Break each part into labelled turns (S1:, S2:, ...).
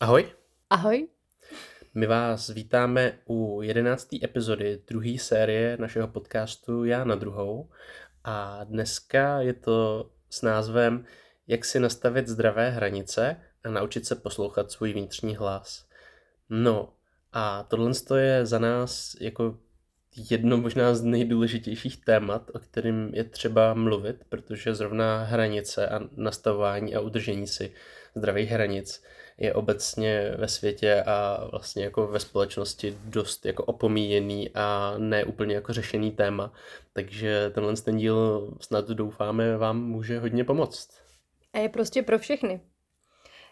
S1: Ahoj.
S2: Ahoj.
S1: My vás vítáme u jedenácté epizody druhé série našeho podcastu Já na druhou. A dneska je to s názvem Jak si nastavit zdravé hranice a naučit se poslouchat svůj vnitřní hlas. No a tohle je za nás jako jedno možná z nejdůležitějších témat, o kterým je třeba mluvit, protože zrovna hranice a nastavování a udržení si zdravých hranic je obecně ve světě a vlastně jako ve společnosti dost jako opomíjený a ne úplně jako řešený téma. Takže tenhle ten díl snad doufáme vám může hodně pomoct.
S2: A je prostě pro všechny.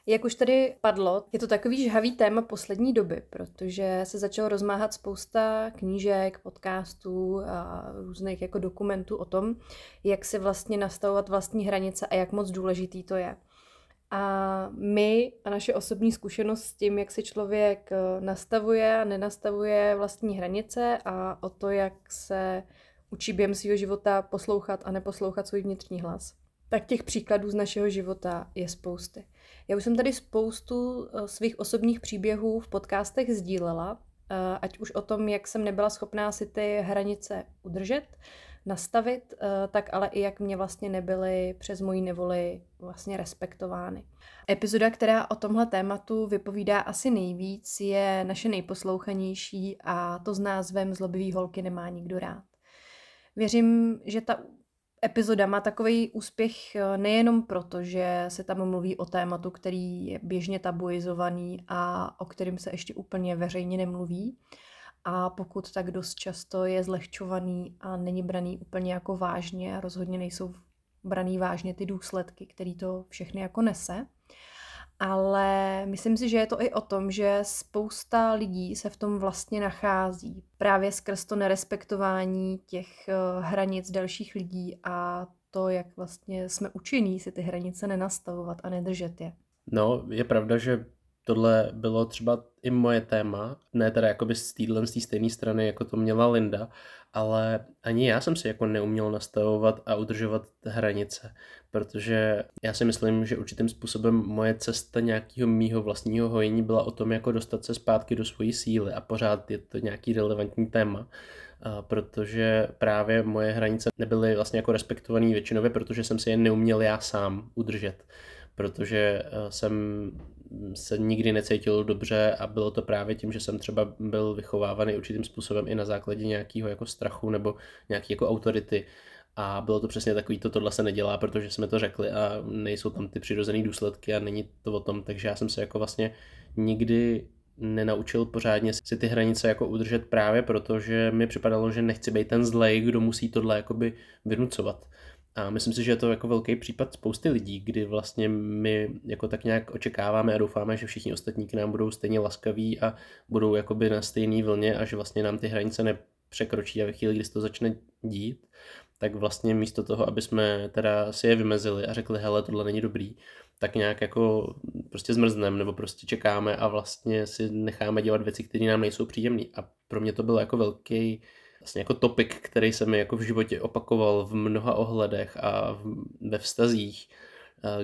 S2: Jak už tady padlo, je to takový žhavý téma poslední doby, protože se začalo rozmáhat spousta knížek, podcastů a různých jako dokumentů o tom, jak si vlastně nastavovat vlastní hranice a jak moc důležitý to je. A my a naše osobní zkušenost s tím, jak si člověk eh, nastavuje a nenastavuje vlastní hranice a o to, jak se učí během svého života poslouchat a neposlouchat svůj vnitřní hlas. Tak těch příkladů z našeho života je spousty. Já už jsem tady spoustu eh, svých osobních příběhů v podcastech sdílela, eh, ať už o tom, jak jsem nebyla schopná si ty hranice udržet, nastavit, eh, tak ale i jak mě vlastně nebyly přes moji nevoli vlastně respektovány. Epizoda, která o tomhle tématu vypovídá asi nejvíc, je naše nejposlouchanější a to s názvem Zlobivý holky nemá nikdo rád. Věřím, že ta epizoda má takový úspěch eh, nejenom proto, že se tam mluví o tématu, který je běžně tabuizovaný a o kterém se ještě úplně veřejně nemluví, a pokud tak dost často je zlehčovaný a není braný úplně jako vážně a rozhodně nejsou braný vážně ty důsledky, který to všechny jako nese. Ale myslím si, že je to i o tom, že spousta lidí se v tom vlastně nachází. Právě skrz to nerespektování těch eh, hranic dalších lidí a to, jak vlastně jsme učení si ty hranice nenastavovat a nedržet je.
S1: No, je pravda, že tohle bylo třeba i moje téma, ne teda jakoby z téhle z té stejné strany, jako to měla Linda, ale ani já jsem si jako neuměl nastavovat a udržovat hranice, protože já si myslím, že určitým způsobem moje cesta nějakého mýho vlastního hojení byla o tom, jako dostat se zpátky do svojí síly a pořád je to nějaký relevantní téma, protože právě moje hranice nebyly vlastně jako respektované většinově, protože jsem si je neuměl já sám udržet protože eh, jsem se nikdy necítil dobře a bylo to právě tím, že jsem třeba byl vychovávaný určitým způsobem i na základě nějakého jako strachu nebo nějaký jako autority. A bylo to přesně takový, to tohle se nedělá, protože jsme to řekli a nejsou tam ty přirozené důsledky a není to o tom. Takže já jsem se jako vlastně nikdy nenaučil pořádně si ty hranice jako udržet právě proto, že mi připadalo, že nechci být ten zlej, kdo musí tohle jakoby vynucovat. A myslím si, že je to jako velký případ spousty lidí, kdy vlastně my jako tak nějak očekáváme a doufáme, že všichni ostatní k nám budou stejně laskaví a budou jakoby na stejné vlně a že vlastně nám ty hranice nepřekročí a ve chvíli, kdy se to začne dít, tak vlastně místo toho, aby jsme teda si je vymezili a řekli, hele, tohle není dobrý, tak nějak jako prostě zmrzneme nebo prostě čekáme a vlastně si necháme dělat věci, které nám nejsou příjemné. A pro mě to byl jako velký vlastně jako topik, který se mi jako v životě opakoval v mnoha ohledech a v, ve vztazích,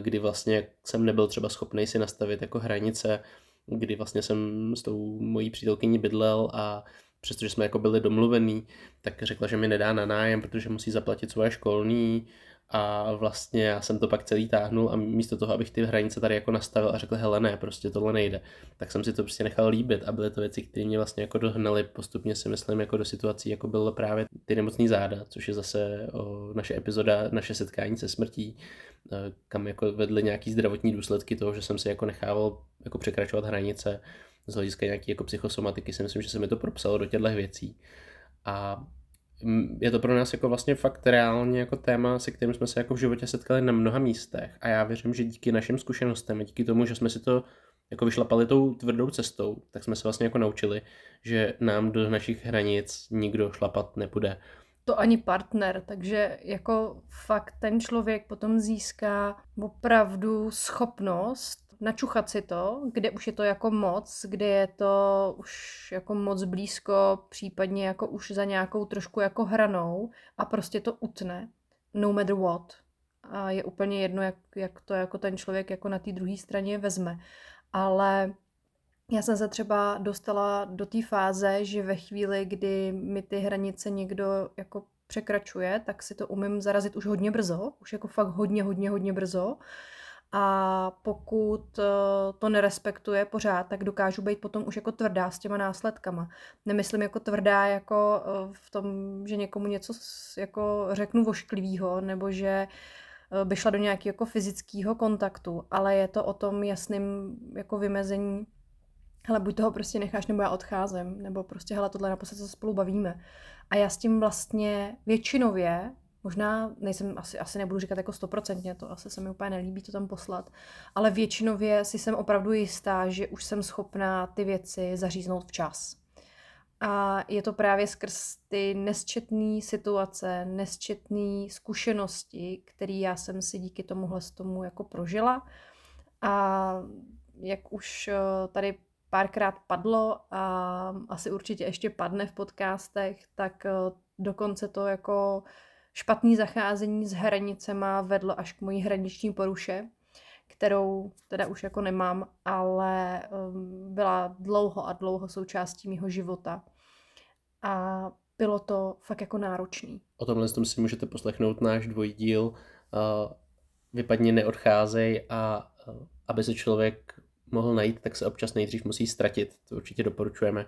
S1: kdy vlastně jsem nebyl třeba schopný si nastavit jako hranice, kdy vlastně jsem s tou mojí přítelkyní bydlel a přestože jsme jako byli domluvení, tak řekla, že mi nedá na nájem, protože musí zaplatit svoje školní a vlastně já jsem to pak celý táhnul a místo toho, abych ty hranice tady jako nastavil a řekl, hele ne, prostě tohle nejde, tak jsem si to prostě nechal líbit a byly to věci, které mě vlastně jako dohnaly postupně si myslím jako do situací, jako bylo právě ty nemocný záda, což je zase o naše epizoda, naše setkání se smrtí, e, kam jako vedly nějaký zdravotní důsledky toho, že jsem si jako nechával jako překračovat hranice z hlediska nějaký jako psychosomatiky, si myslím, že se mi to propsalo do těchto věcí. A je to pro nás jako vlastně fakt reálně jako téma, se kterým jsme se jako v životě setkali na mnoha místech a já věřím, že díky našim zkušenostem a díky tomu, že jsme si to jako vyšlapali tou tvrdou cestou, tak jsme se vlastně jako naučili, že nám do našich hranic nikdo šlapat nebude.
S2: To ani partner, takže jako fakt ten člověk potom získá opravdu schopnost načuchat si to, kde už je to jako moc, kde je to už jako moc blízko, případně jako už za nějakou trošku jako hranou a prostě to utne, no matter what. A je úplně jedno, jak, jak to jako ten člověk jako na té druhé straně vezme. Ale Já jsem se třeba dostala do té fáze, že ve chvíli, kdy mi ty hranice někdo jako překračuje, tak si to umím zarazit už hodně brzo, už jako fakt hodně, hodně, hodně brzo. A pokud eh, to nerespektuje pořád, tak dokážu být potom už jako tvrdá s těma následkama. Nemyslím jako tvrdá jako eh, v tom, že někomu něco jako řeknu vošklivýho, nebo že eh, by šla do nějakého jako fyzického kontaktu, ale je to o tom jasným jako vymezení hele, buď toho prostě necháš, nebo já odcházím, nebo prostě, hele, tohle naposled se spolu bavíme. A já s tím vlastně většinově, možná nejsem, asi, asi nebudu říkat jako stoprocentně, to asi se mi úplně nelíbí to tam poslat, ale většinově si jsem opravdu jistá, že už jsem schopná ty věci zaříznout včas. A je to právě skrz ty nesčetné situace, nesčetné zkušenosti, které já jsem si díky tomuhle tomu jako prožila. A jak už eh, tady párkrát padlo a asi určitě ještě padne v podcastech, tak eh, dokonce to jako špatný zacházení s hranicema vedlo až k mojí hraniční poruše, kterou teda už jako nemám, ale ehm, byla dlouho a dlouho součástí mého života. A bylo to fakt jako náročný.
S1: O tomhle tom si můžete poslechnout náš dvojdíl Vypadně neodcházej a aby se člověk mohl najít, tak se občas nejdřív musí ztratit. To určitě doporučujeme.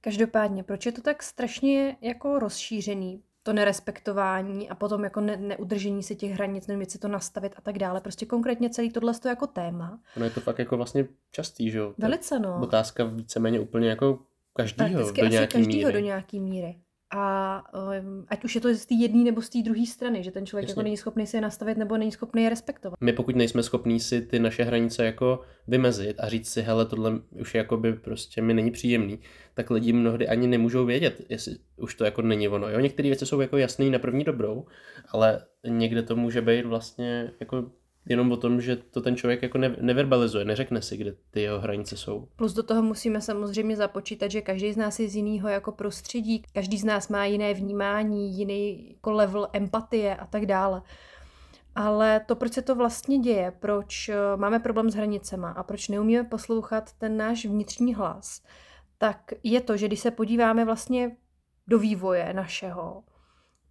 S2: Každopádně, proč je to tak strašně jako rozšířený, to nerespektování a potom jako ne- neudržení si těch hranic, nevím, si to nastavit a tak dále. Prostě konkrétně celý tohle to jako téma.
S1: Ono je to fakt jako vlastně častý, že jo?
S2: Velice, no.
S1: Otázka víceméně úplně jako každýho
S2: Prakticky
S1: do nějaký
S2: každýho
S1: míry.
S2: do nějaký míry. A um, ať už je to z té jedné nebo z té druhé strany, že ten člověk
S1: Jasně.
S2: jako není schopný si je nastavit nebo není schopný je respektovat.
S1: My pokud nejsme schopní si ty naše hranice jako vymezit a říct si, hele, tohle už jako by prostě mi není příjemný, tak lidi mnohdy ani nemůžou vědět, jestli už to jako není ono. Jo, některé věci jsou jako jasné na první dobrou, ale někde to může být vlastně jako jenom o tom, že to ten člověk jako ne- neverbalizuje, neřekne si, kde ty jeho hranice jsou.
S2: Plus do toho musíme samozřejmě započítat, že každý z nás je z jiného jako prostředí, každý z nás má jiné vnímání, jiný jako level empatie a tak dále. Ale to, proč se to vlastně děje, proč eh, máme problém s hranicema a proč neumíme poslouchat ten náš vnitřní hlas, tak je to, že když se podíváme vlastně do vývoje našeho,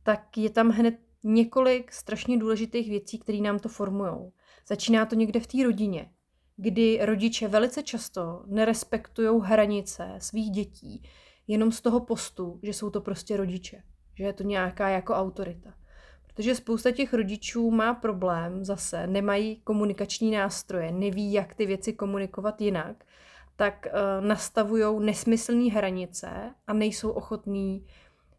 S2: tak je tam hned několik strašně důležitých věcí, které nám to formují. Začíná to někde v té rodině, kdy rodiče velice často nerespektují hranice svých dětí jenom z toho postu, že jsou to prostě rodiče, že je to nějaká jako autorita. Protože spousta těch rodičů má problém zase, nemají komunikační nástroje, neví, jak ty věci komunikovat jinak, tak uh, nastavují nesmyslné hranice a nejsou ochotní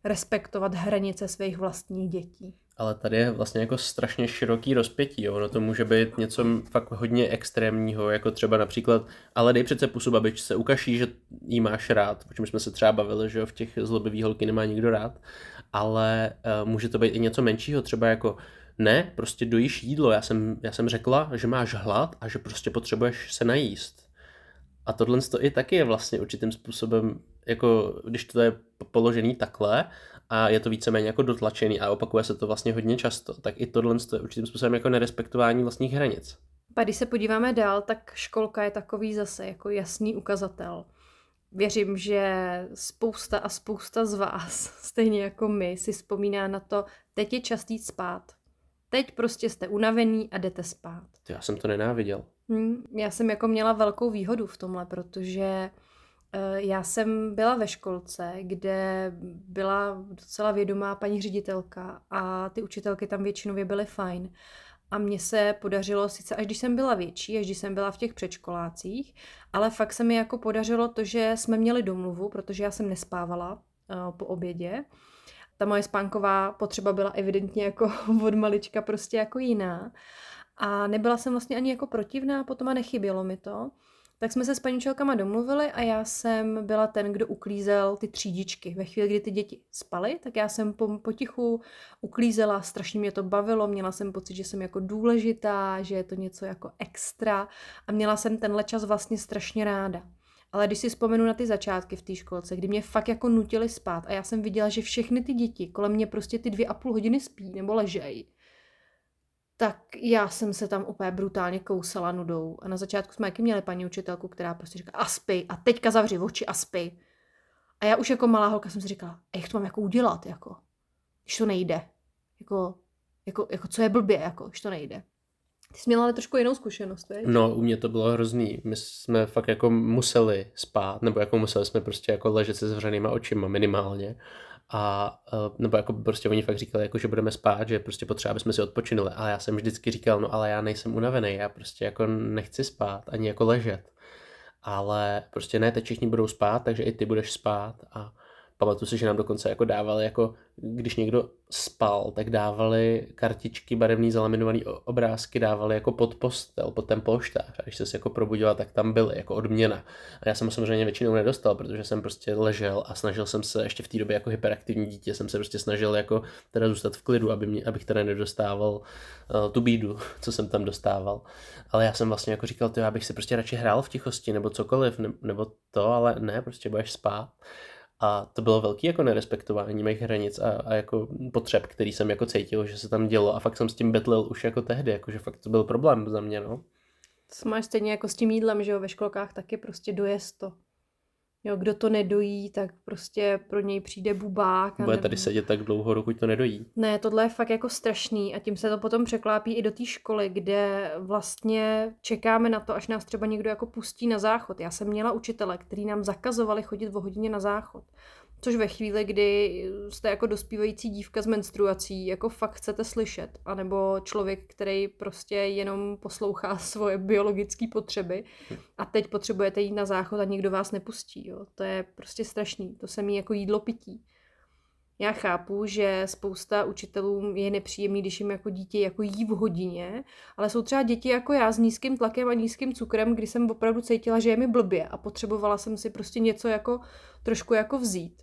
S2: respektovat hranice svých vlastních dětí.
S1: Ale tady je vlastně jako strašně široký rozpětí, jo. ono to může být něco fakt hodně extrémního, jako třeba například, ale dej přece pusu babičce, ukaží, že jí máš rád, o čem jsme se třeba bavili, že jo, v těch zlobivých holky nemá nikdo rád, ale uh, může to být i něco menšího, třeba jako ne, prostě dojíš jídlo, já jsem, já jsem řekla, že máš hlad a že prostě potřebuješ se najíst. A tohle to i taky je vlastně určitým způsobem, jako když to je položený takhle a je to víceméně jako dotlačený a opakuje se to vlastně hodně často, tak i tohle to je určitým způsobem jako nerespektování vlastních hranic.
S2: A když se podíváme dál, tak školka je takový zase jako jasný ukazatel. Věřím, že spousta a spousta z vás, stejně jako my, si vzpomíná na to, teď je čas jít spát. Teď prostě jste unavený a jdete spát.
S1: Já jsem to nenáviděl.
S2: Hmm, já jsem jako měla velkou výhodu v tomhle, protože já jsem byla ve školce, kde byla docela vědomá paní ředitelka a ty učitelky tam většinově byly fajn. A mně se podařilo, sice až když jsem byla větší, až když jsem byla v těch předškolácích, ale fakt se mi jako podařilo to, že jsme měli domluvu, protože já jsem nespávala uh, po obědě. Ta moje spánková potřeba byla evidentně jako od malička prostě jako jiná. A nebyla jsem vlastně ani jako protivná potom a nechybělo mi to. Tak jsme se s paní učitelkama domluvili a já jsem byla ten, kdo uklízel ty třídičky. Ve chvíli, kdy ty děti spaly, tak já jsem potichu uklízela, strašně mě to bavilo, měla jsem pocit, že jsem jako důležitá, že je to něco jako extra a měla jsem tenhle čas vlastně strašně ráda. Ale když si vzpomenu na ty začátky v té školce, kdy mě fakt jako nutili spát a já jsem viděla, že všechny ty děti kolem mě prostě ty dvě a půl hodiny spí nebo ležejí, tak já jsem se tam úplně brutálně kousala nudou. A na začátku jsme jaký měli paní učitelku, která prostě říká aspy a teďka zavři oči aspy. A já už jako malá holka jsem si říkala, jak to mám jako udělat, jako, když to nejde. Jako, jako, jako co je blbě, jako, když to nejde. Ty jsi měla ale trošku jinou zkušenost, veď?
S1: No, u mě to bylo hrozný. My jsme fakt jako museli spát, nebo jako museli jsme prostě jako ležet se zavřenýma očima minimálně. A e, nebo jako prostě oni fakt říkali, jako, že budeme spát, že prostě potřeba, aby jsme si odpočinuli. Ale já jsem vždycky říkal, no ale já nejsem unavený, já prostě jako nechci spát, ani jako ležet. Ale prostě ne, teď všichni budou spát, takže i ty budeš spát. A pamatuju si, že nám dokonce jako dávali, jako když někdo spal, tak dávali kartičky barevný zalaminovaný obrázky, dávali jako pod postel, pod ten polštář. A když se jako probudila, tak tam byly jako odměna. A já jsem samozřejmě většinou nedostal, protože jsem prostě ležel a snažil jsem se ještě v té době jako hyperaktivní dítě, jsem se prostě snažil jako teda zůstat v klidu, aby mě, abych teda nedostával uh, tu bídu, co jsem tam dostával. Ale já jsem vlastně jako říkal, ty, abych si prostě radši hrál v tichosti nebo cokoliv, ne, nebo to, ale ne, prostě budeš spát. A to bylo velký jako nerespektování mých hranic a, a jako potřeb, který jsem jako cítil, že se tam dělo a fakt jsem s tím betlil už jako tehdy, jako že fakt to byl problém za mě, no.
S2: To máš stejně jako s tím jídlem, že jo, ve školkách taky prostě dojest to. Jo, kdo to nedojí, tak prostě pro něj přijde bubák.
S1: Bude nebo... tady sedět tak dlouho, dokud to nedojí.
S2: Ne, tohle je fakt jako strašný a tím se to potom překlápí i do té školy, kde vlastně čekáme na to, až nás třeba někdo jako pustí na záchod. Já jsem měla učitele, který nám zakazovali chodit o hodině na záchod. Což ve chvíli, kdy jste jako dospívající dívka s menstruací, jako fakt chcete slyšet, anebo člověk, který prostě jenom poslouchá svoje biologické potřeby a teď potřebujete jít na záchod a nikdo vás nepustí. Jo. To je prostě strašný. To se mi jako jídlo pití. Já chápu, že spousta učitelů je nepříjemný, když jim jako dítě jako jí v hodině, ale jsou třeba děti jako já s nízkým tlakem a nízkým cukrem, kdy jsem opravdu cítila, že je mi blbě a potřebovala jsem si prostě něco jako trošku jako vzít.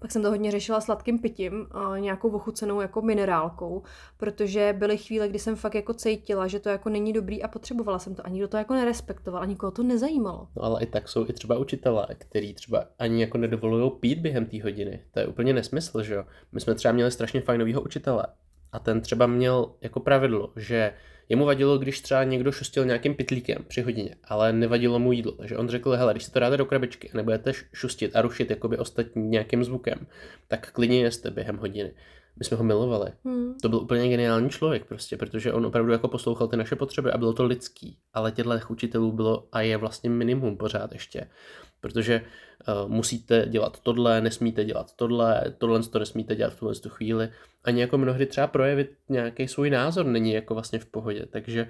S2: Pak jsem to hodně řešila sladkým pitím, nějakou ochucenou jako minerálkou, protože byly chvíle, kdy jsem fakt jako cítila, že to jako není dobrý a potřebovala jsem to. A nikdo to jako nerespektoval a nikoho to nezajímalo.
S1: No ale i tak jsou i třeba učitelé, kteří třeba ani jako nedovolují pít během té hodiny. To je úplně nesmysl, že jo? My jsme třeba měli strašně fajnového učitele a ten třeba měl jako pravidlo, že Jemu vadilo, když třeba někdo šustil nějakým pitlíkem při hodině, ale nevadilo mu jídlo. Takže on řekl, hele, když se to dáte do krabičky a nebudete šustit a rušit jakoby ostatní nějakým zvukem, tak klidně jeste během hodiny. My jsme ho milovali. Hmm. To byl úplně geniální člověk prostě, protože on opravdu jako poslouchal ty naše potřeby a bylo to lidský. Ale těchto učitelů bylo a je vlastně minimum pořád ještě protože uh, musíte dělat tohle, nesmíte dělat tohle, tohle to nesmíte dělat v tuhle tu chvíli. Ani jako mnohdy třeba projevit nějaký svůj názor není jako vlastně v pohodě, takže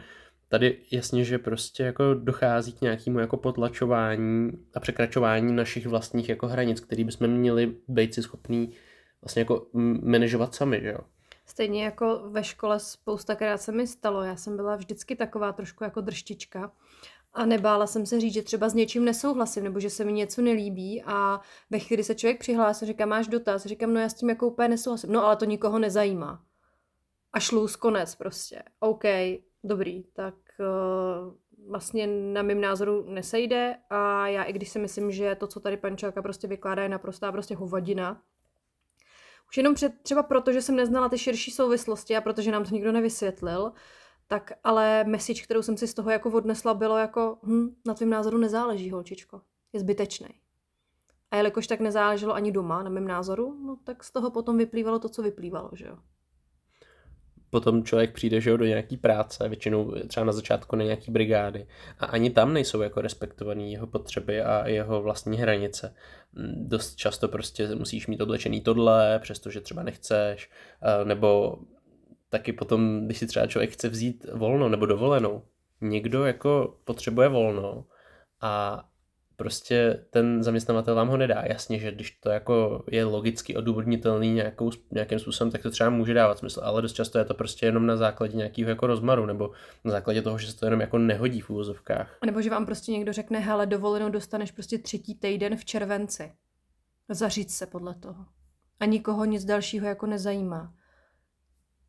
S1: tady jasně, že prostě jako dochází k nějakému jako potlačování a překračování našich vlastních jako hranic, který bychom měli být si schopní vlastně jako manažovat sami, že jo.
S2: Stejně jako ve škole spoustakrát se mi stalo, já jsem byla vždycky taková trošku jako drštička a nebála jsem se říct, že třeba s něčím nesouhlasím, nebo že se mi něco nelíbí a ve chvíli se člověk přihlásí, říká, máš dotaz, říkám, no já s tím jako úplně nesouhlasím. No ale to nikoho nezajímá. A šlu z konec prostě. OK, dobrý, tak uh, vlastně na mém názoru nesejde a já i když si myslím, že to, co tady pančáka prostě vykládá, je naprostá prostě hovadina, už jenom před, třeba proto, že jsem neznala ty širší souvislosti a protože nám to nikdo nevysvětlil, tak ale message, kterou jsem si z toho jako odnesla, bylo jako, hm, na tvém názoru nezáleží, holčičko. Je zbytečný. A jelikož tak nezáleželo ani doma, na mém názoru, no tak z toho potom vyplývalo to, co vyplývalo, že jo.
S1: Potom člověk přijde, že jo, do nějaký práce, většinou třeba na začátku na nějaký brigády a ani tam nejsou jako respektovaný jeho potřeby a jeho vlastní hranice. Dost často prostě musíš mít oblečený tohle, přestože třeba nechceš, nebo taky potom, když si třeba člověk chce vzít volno nebo dovolenou, někdo jako potřebuje volno a prostě ten zaměstnavatel vám ho nedá. Jasně, že když to jako je logicky odůvodnitelný nějakou, nějakým způsobem, tak to třeba může dávat smysl, ale dost často je to prostě jenom na základě nějakého jako rozmaru nebo na základě toho, že se to jenom jako nehodí v úvozovkách.
S2: Nebo že vám prostě někdo řekne, hele, dovolenou dostaneš prostě třetí týden v červenci. Zaříct se podle toho. A nikoho nic dalšího jako nezajímá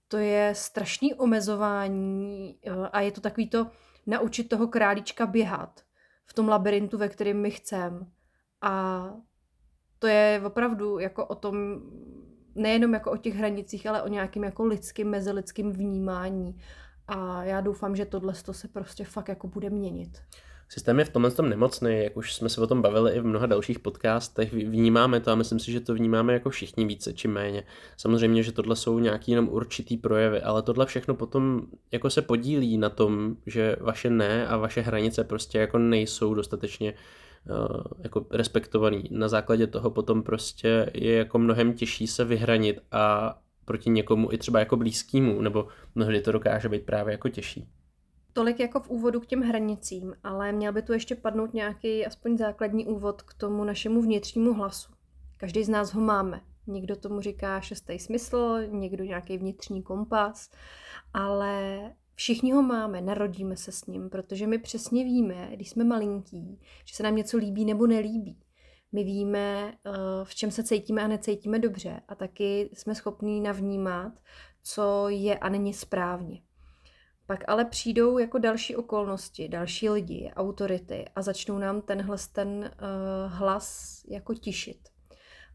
S2: to je strašný omezování eh, a je to takový to naučit toho králíčka běhat v tom labirintu, ve kterém my chceme. A to je opravdu jako o tom, nejenom jako o těch hranicích, ale o nějakém jako lidském, mezilidském vnímání. A já doufám, že tohle se prostě fakt jako bude měnit.
S1: Systém je v tomhle tom nemocný, jak už jsme se o tom bavili i v mnoha dalších podcastech, vnímáme to a myslím si, že to vnímáme jako všichni více či méně. Samozřejmě, že tohle jsou nějaký jenom určitý projevy, ale tohle všechno potom jako se podílí na tom, že vaše ne a vaše hranice prostě jako nejsou dostatečně uh, jako respektovaný. Na základě toho potom prostě je jako mnohem těžší se vyhranit a proti někomu i třeba jako blízkému, nebo mnohdy to dokáže být právě jako těžší.
S2: Tolik jako v úvodu k těm hranicím, ale měl by tu ještě padnout nějaký aspoň základní úvod k tomu našemu vnitřnímu hlasu. Každý z nás ho máme. Někdo tomu říká šestý smysl, někdo nějaký vnitřní kompas, ale všichni ho máme, narodíme se s ním, protože my přesně víme, když jsme malinký, že se nám něco líbí nebo nelíbí. My víme, eh, v čem se cítíme a necítíme dobře a taky jsme schopní navnímat, co je a není správně. Pak ale přijdou jako další okolnosti, další lidi, autority a začnou nám tenhle ten uh, hlas jako tišit.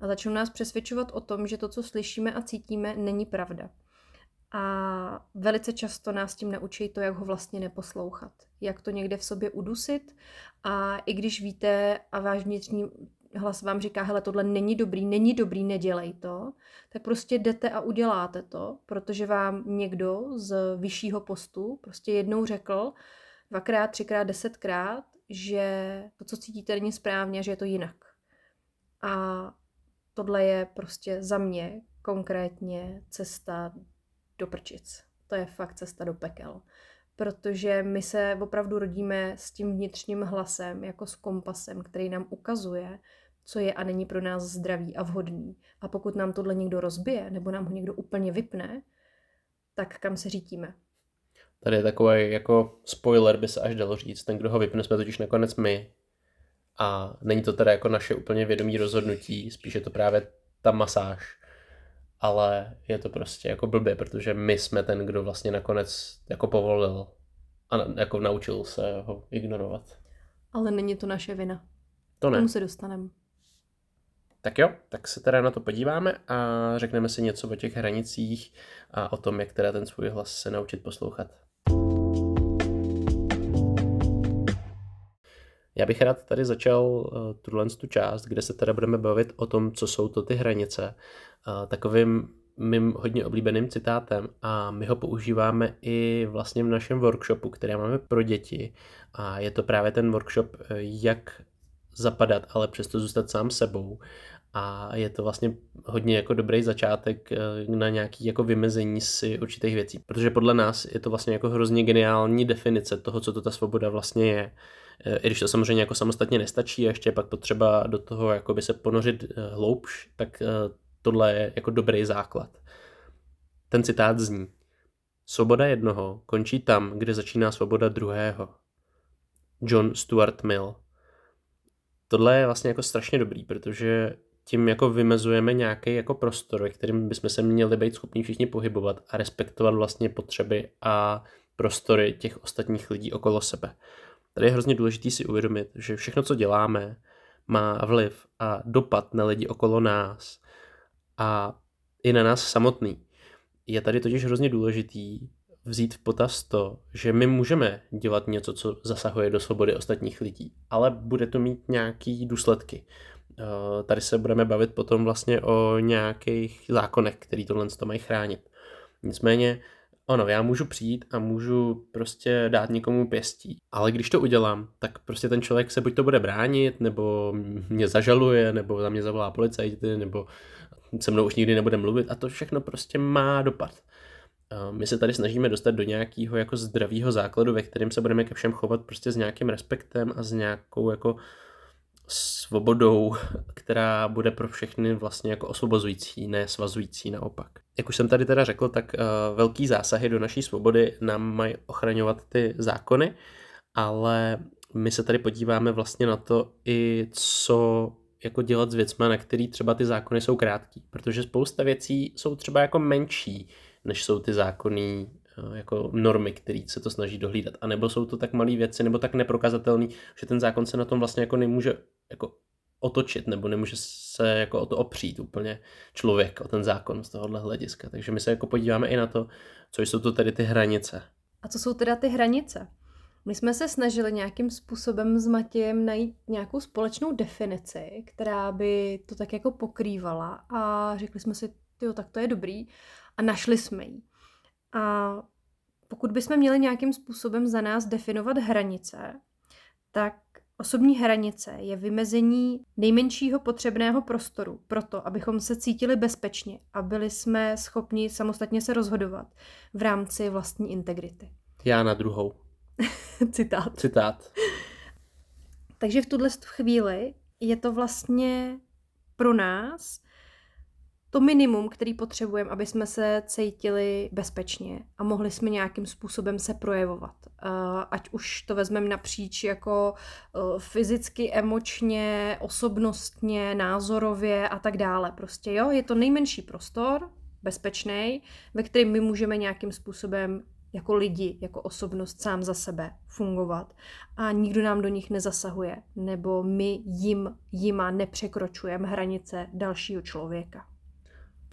S2: A začnou nás přesvědčovat o tom, že to, co slyšíme a cítíme, není pravda. A velice často nás tím naučí to, jak ho vlastně neposlouchat. Jak to někde v sobě udusit. A i když víte a váš vnitřní hlas vám říká, hele, tohle není dobrý, není dobrý, nedělej to, tak prostě jdete a uděláte to, protože vám někdo z vyššího postu prostě jednou řekl, dvakrát, třikrát, desetkrát, že to, co cítíte, není správně, že je to jinak. A tohle je prostě za mě konkrétně cesta do prčic. To je fakt cesta do pekel. Protože my se opravdu rodíme s tím vnitřním hlasem, jako s kompasem, který nám ukazuje, co je a není pro nás zdravý a vhodný. A pokud nám tohle někdo rozbije, nebo nám ho někdo úplně vypne, tak kam se řítíme?
S1: Tady je takový jako spoiler, by se až dalo říct. Ten, kdo ho vypne, jsme totiž nakonec my. A není to teda jako naše úplně vědomí rozhodnutí, spíš je to právě ta masáž. Ale je to prostě jako blbě, protože my jsme ten, kdo vlastně nakonec jako povolil a jako naučil se ho ignorovat.
S2: Ale není to naše vina.
S1: To ne.
S2: Tomu se dostaneme.
S1: Tak jo, tak se teda na to podíváme a řekneme si něco o těch hranicích a o tom, jak teda ten svůj hlas se naučit poslouchat. Já bych rád tady začal uh, tuhle tu část, kde se teda budeme bavit o tom, co jsou to ty hranice, uh, takovým mým hodně oblíbeným citátem a my ho používáme i vlastně v našem workshopu, který máme pro děti a je to právě ten workshop, eh, jak zapadat, ale přesto zůstat sám sebou a je to vlastně hodně jako dobrý začátek eh, na nějaký jako vymezení si určitých věcí, protože podle nás je to vlastně jako hrozně geniální definice toho, co to ta svoboda vlastně je. Eh, I když to samozřejmě jako samostatně nestačí a ještě pak potřeba do toho jakoby se ponořit eh, hloubš, tak tohle je jako dobrý základ. Ten citát zní Svoboda jednoho končí tam, kde začíná svoboda druhého. John Stuart Mill. Tohle je vlastně jako strašně dobrý, protože tím jako vymezujeme nějaký jako prostor, ve kterým bychom se měli být schopni všichni pohybovat a respektovat vlastně potřeby a prostory těch ostatních lidí okolo sebe. Tady je hrozně důležité si uvědomit, že všechno, co děláme, má vliv a dopad na lidi okolo nás a i na nás samotný. Je tady totiž hrozně důležitý vzít v potaz to, že my můžeme dělat něco, co zasahuje do svobody ostatních lidí, ale bude to mít nějaký důsledky. Eh, tady se budeme bavit potom vlastně o nějakých zákonech, který tohle to mají chránit. Nicméně, ono, já můžu přijít a můžu prostě dát někomu pěstí, ale když to udělám, tak prostě ten člověk se buď to bude bránit, nebo mě zažaluje, nebo za mě zavolá policajty, nebo se mnou už nikdy nebude mluvit a to všechno prostě má dopad. Eh, my se tady snažíme dostat do nějakého jako zdravého základu, ve kterém se budeme ke všem chovat prostě s nějakým respektem a s nějakou jako svobodou, která bude pro všechny vlastně jako osvobozující, ne svazující naopak. Jak už jsem tady teda řekl, tak uh, velký zásahy do naší svobody nám mají ochraňovat ty zákony, ale my se tady podíváme vlastně na to i co jako dělat s věcmi, na který třeba ty zákony jsou krátký, protože spousta věcí jsou třeba jako menší, než jsou ty zákony Eh, jako normy, který se to snaží dohlídat. A nebo jsou to tak malé věci, nebo tak neprokazatelný, že ten zákon se na tom vlastně jako nemůže jako otočit, nebo nemůže se jako o to opřít úplně člověk, o ten zákon z tohohle hlediska. Takže my se jako podíváme i na to, co jsou to tedy ty hranice.
S2: A co jsou teda ty hranice? My jsme se snažili nějakým způsobem s Matějem najít nějakou společnou definici, která by to tak jako pokrývala a řekli jsme si, jo, tak to je dobrý a našli jsme ji. A pokud bychom měli nějakým způsobem za nás definovat hranice, tak osobní hranice je vymezení nejmenšího potřebného prostoru pro to, abychom se cítili bezpečně a byli jsme schopni samostatně se rozhodovat v rámci vlastní integrity.
S1: Já na druhou.
S2: Citát.
S1: Citát.
S2: Takže v tuhle chvíli je to vlastně pro nás to minimum, který potřebujeme, aby jsme se cítili bezpečně a mohli jsme nějakým způsobem se projevovat. Ať už to vezmeme napříč jako e, fyzicky, emočně, osobnostně, názorově a tak dále. Prostě jo, je to nejmenší prostor, bezpečný, ve kterém my můžeme nějakým způsobem jako lidi, jako osobnost sám za sebe fungovat a nikdo nám do nich nezasahuje, nebo my jim, jima nepřekročujeme hranice dalšího člověka.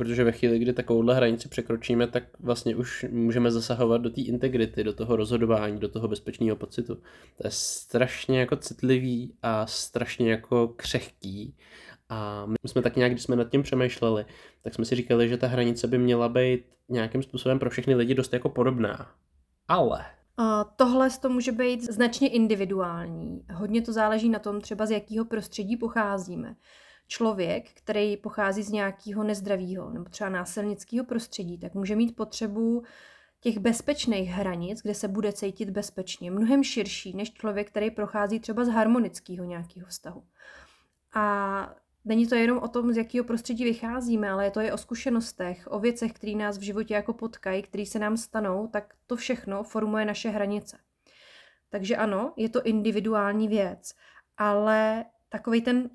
S1: Protože ve chvíli, kdy takovouhle hranici překročíme, tak vlastně už můžeme zasahovat do té integrity, do toho rozhodování, do toho bezpečného pocitu. To je strašně jako citlivý a strašně jako křehký. A my jsme tak nějak, když jsme nad tím přemýšleli, tak jsme si říkali, že ta hranice by měla být nějakým způsobem pro všechny lidi dost jako podobná. Ale
S2: tohle to může být značně individuální. Hodně to záleží na tom, třeba z jakého prostředí pocházíme člověk, který pochází z nějakého nezdravého nebo třeba násilnického prostředí, tak může mít potřebu těch bezpečných hranic, kde se bude cítit bezpečně, mnohem širší než člověk, který prochází třeba z harmonického nějakého vztahu. A není to jenom o tom, z jakého prostředí vycházíme, ale je to i o zkušenostech, o věcech, které nás v životě jako potkají, které se nám stanou, tak to všechno formuje naše hranice. Takže ano, je to individuální věc, ale takový ten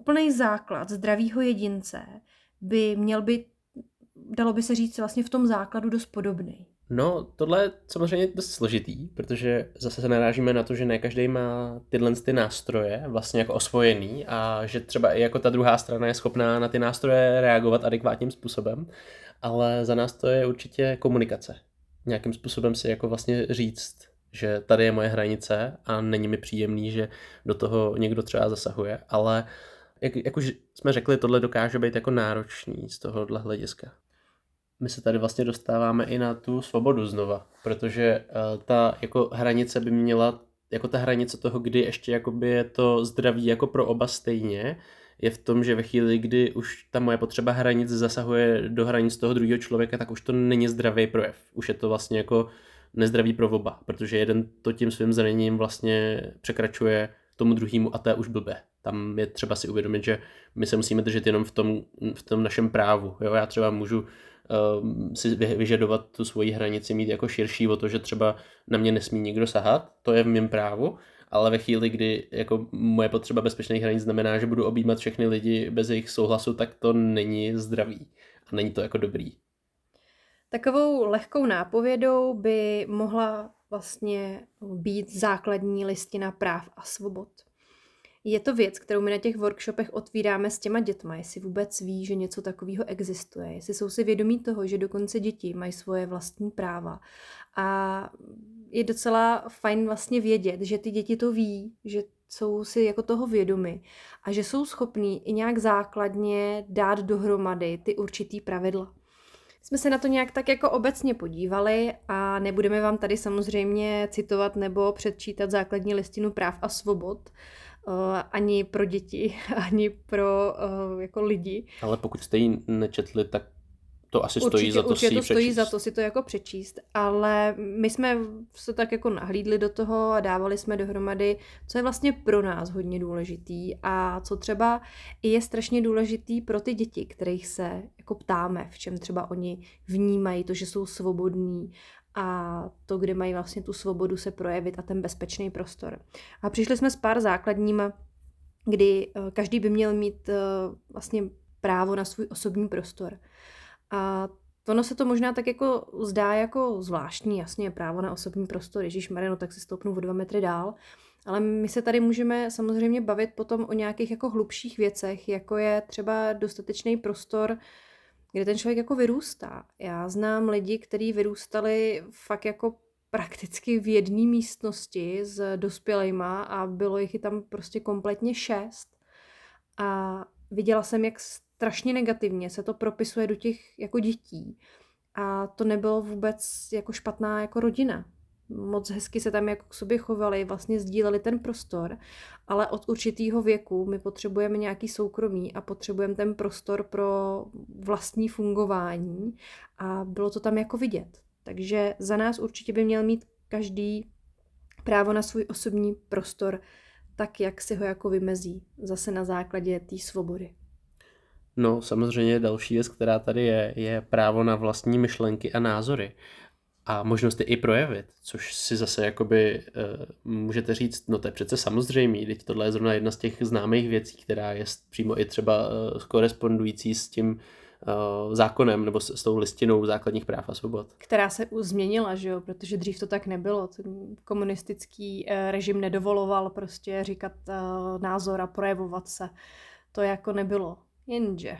S2: úplný základ zdravého jedince by měl být, dalo by se říct, vlastně v tom základu dost podobný.
S1: No, tohle je samozřejmě dost složitý, protože zase se narážíme na to, že ne každý má tyhle ty nástroje vlastně jako osvojený a že třeba i jako ta druhá strana je schopná na ty nástroje reagovat adekvátním způsobem, ale za nás to je určitě komunikace. Nějakým způsobem si jako vlastně říct, že tady je moje hranice a není mi příjemný, že do toho někdo třeba zasahuje, ale jak, jak už jsme řekli, tohle dokáže být jako náročný z tohohle hlediska. My se tady vlastně dostáváme i na tu svobodu znova, protože uh, ta jako hranice by měla, jako ta hranice toho, kdy ještě jakoby je to zdraví jako pro oba stejně, je v tom, že ve chvíli, kdy už ta moje potřeba hranic zasahuje do hranic toho druhého člověka, tak už to není zdravý projev. Už je to vlastně jako nezdravý pro oba, protože jeden to tím svým zraněním vlastně překračuje tomu druhému a to je už blbé. Tam je třeba si uvědomit, že my se musíme držet jenom v tom, v tom našem právu. Jo? Já třeba můžu uh, si vyžadovat tu svoji hranici mít jako širší o to, že třeba na mě nesmí nikdo sahat, to je v mém právu, ale ve chvíli, kdy jako moje potřeba bezpečných hranic znamená, že budu objímat všechny lidi bez jejich souhlasu, tak to není zdravý a není to jako dobrý.
S2: Takovou lehkou nápovědou by mohla vlastně být základní listina práv a svobod. Je to věc, kterou my na těch workshopech otvíráme s těma dětma, jestli vůbec ví, že něco takového existuje, jestli jsou si vědomí toho, že dokonce děti mají svoje vlastní práva. A je docela fajn vlastně vědět, že ty děti to ví, že jsou si jako toho vědomi a že jsou schopní i nějak základně dát dohromady ty určitý pravidla jsme se na to nějak tak jako obecně podívali a nebudeme vám tady samozřejmě citovat nebo předčítat základní listinu práv a svobod, ani pro děti, ani pro jako lidi.
S1: Ale pokud jste ji nečetli, tak to asi
S2: určitě,
S1: stojí za to
S2: určitě
S1: si
S2: to stojí
S1: přečíst.
S2: za to si to jako přečíst, ale my jsme se tak jako nahlídli do toho a dávali jsme dohromady, co je vlastně pro nás hodně důležitý a co třeba i je strašně důležitý pro ty děti, kterých se jako ptáme, v čem třeba oni vnímají to, že jsou svobodní a to, kde mají vlastně tu svobodu se projevit a ten bezpečný prostor. A přišli jsme s pár základníma, kdy eh, každý by měl mít eh, vlastně právo na svůj osobní prostor. A ono se to možná tak jako zdá jako zvláštní, jasně, právo na osobní prostor, Ježíš Marino, tak si stoupnu o dva metry dál, ale my se tady můžeme samozřejmě bavit potom o nějakých jako hlubších věcech, jako je třeba dostatečný prostor, kde ten člověk jako vyrůstá. Já znám lidi, kteří vyrůstali fakt jako prakticky v jedné místnosti s dospělejma a bylo jich i tam prostě kompletně šest. A viděla jsem, jak strašně negativně se to propisuje do těch jako dětí. A to nebylo vůbec jako špatná jako rodina. Moc hezky se tam jako k sobě chovali, vlastně sdíleli ten prostor, ale od určitého věku my potřebujeme nějaký soukromí a potřebujeme ten prostor pro vlastní fungování a bylo to tam jako vidět. Takže za nás určitě by měl mít každý právo na svůj osobní prostor tak, jak si ho jako vymezí, zase na základě té svobody.
S1: No, samozřejmě další věc, která tady je, je právo na vlastní myšlenky a názory a možnost je i projevit, což si zase jakoby uh, můžete říct, no to je přece samozřejmé, teď tohle je zrovna jedna z těch známých věcí, která je přímo i třeba uh, korespondující s tím uh, zákonem nebo s, s tou listinou základních práv a svobod.
S2: Která se změnila, že jo, protože dřív to tak nebylo. Ten komunistický uh, režim nedovoloval prostě říkat uh, názor a projevovat se. To jako nebylo. Jenže.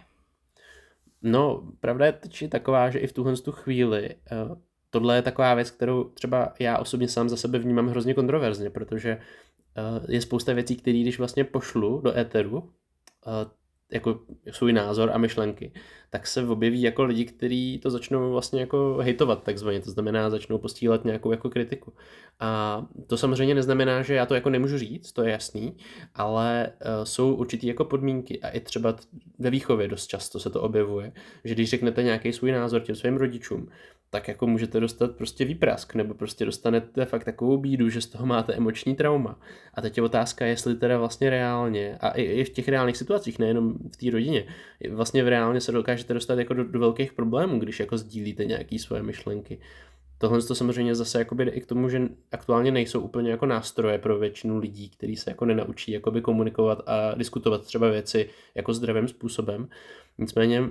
S1: No, pravda je teď taková, že i v tuhle tu chvíli uh, tohle je taková věc, kterou třeba já osobně sám za sebe vnímám hrozně kontroverzně, protože uh, je spousta věcí, které když vlastně pošlu do éteru, uh, jako svůj názor a myšlenky, tak se objeví jako lidi, kteří to začnou vlastně jako hejtovat takzvaně, to znamená začnou postílat nějakou jako kritiku. A to samozřejmě neznamená, že já to jako nemůžu říct, to je jasný, ale uh, jsou určitý jako podmínky a i třeba ve výchově dost často se to objevuje, že když řeknete nějaký svůj názor těm svým rodičům, tak jako můžete dostat prostě výprask, nebo prostě dostanete fakt takovou bídu, že z toho máte emoční trauma. A teď je otázka, jestli teda vlastně reálně, a i, i v těch reálných situacích, nejenom v té rodině, vlastně v reálně se dokážete dostat jako do, do velkých problémů, když jako sdílíte nějaké svoje myšlenky. Tohle to samozřejmě zase jakoby i k tomu, že aktuálně nejsou úplně jako nástroje pro většinu lidí, kteří se jako nenaučí jakoby komunikovat a diskutovat třeba věci jako zdravým způsobem. Nicméně uh,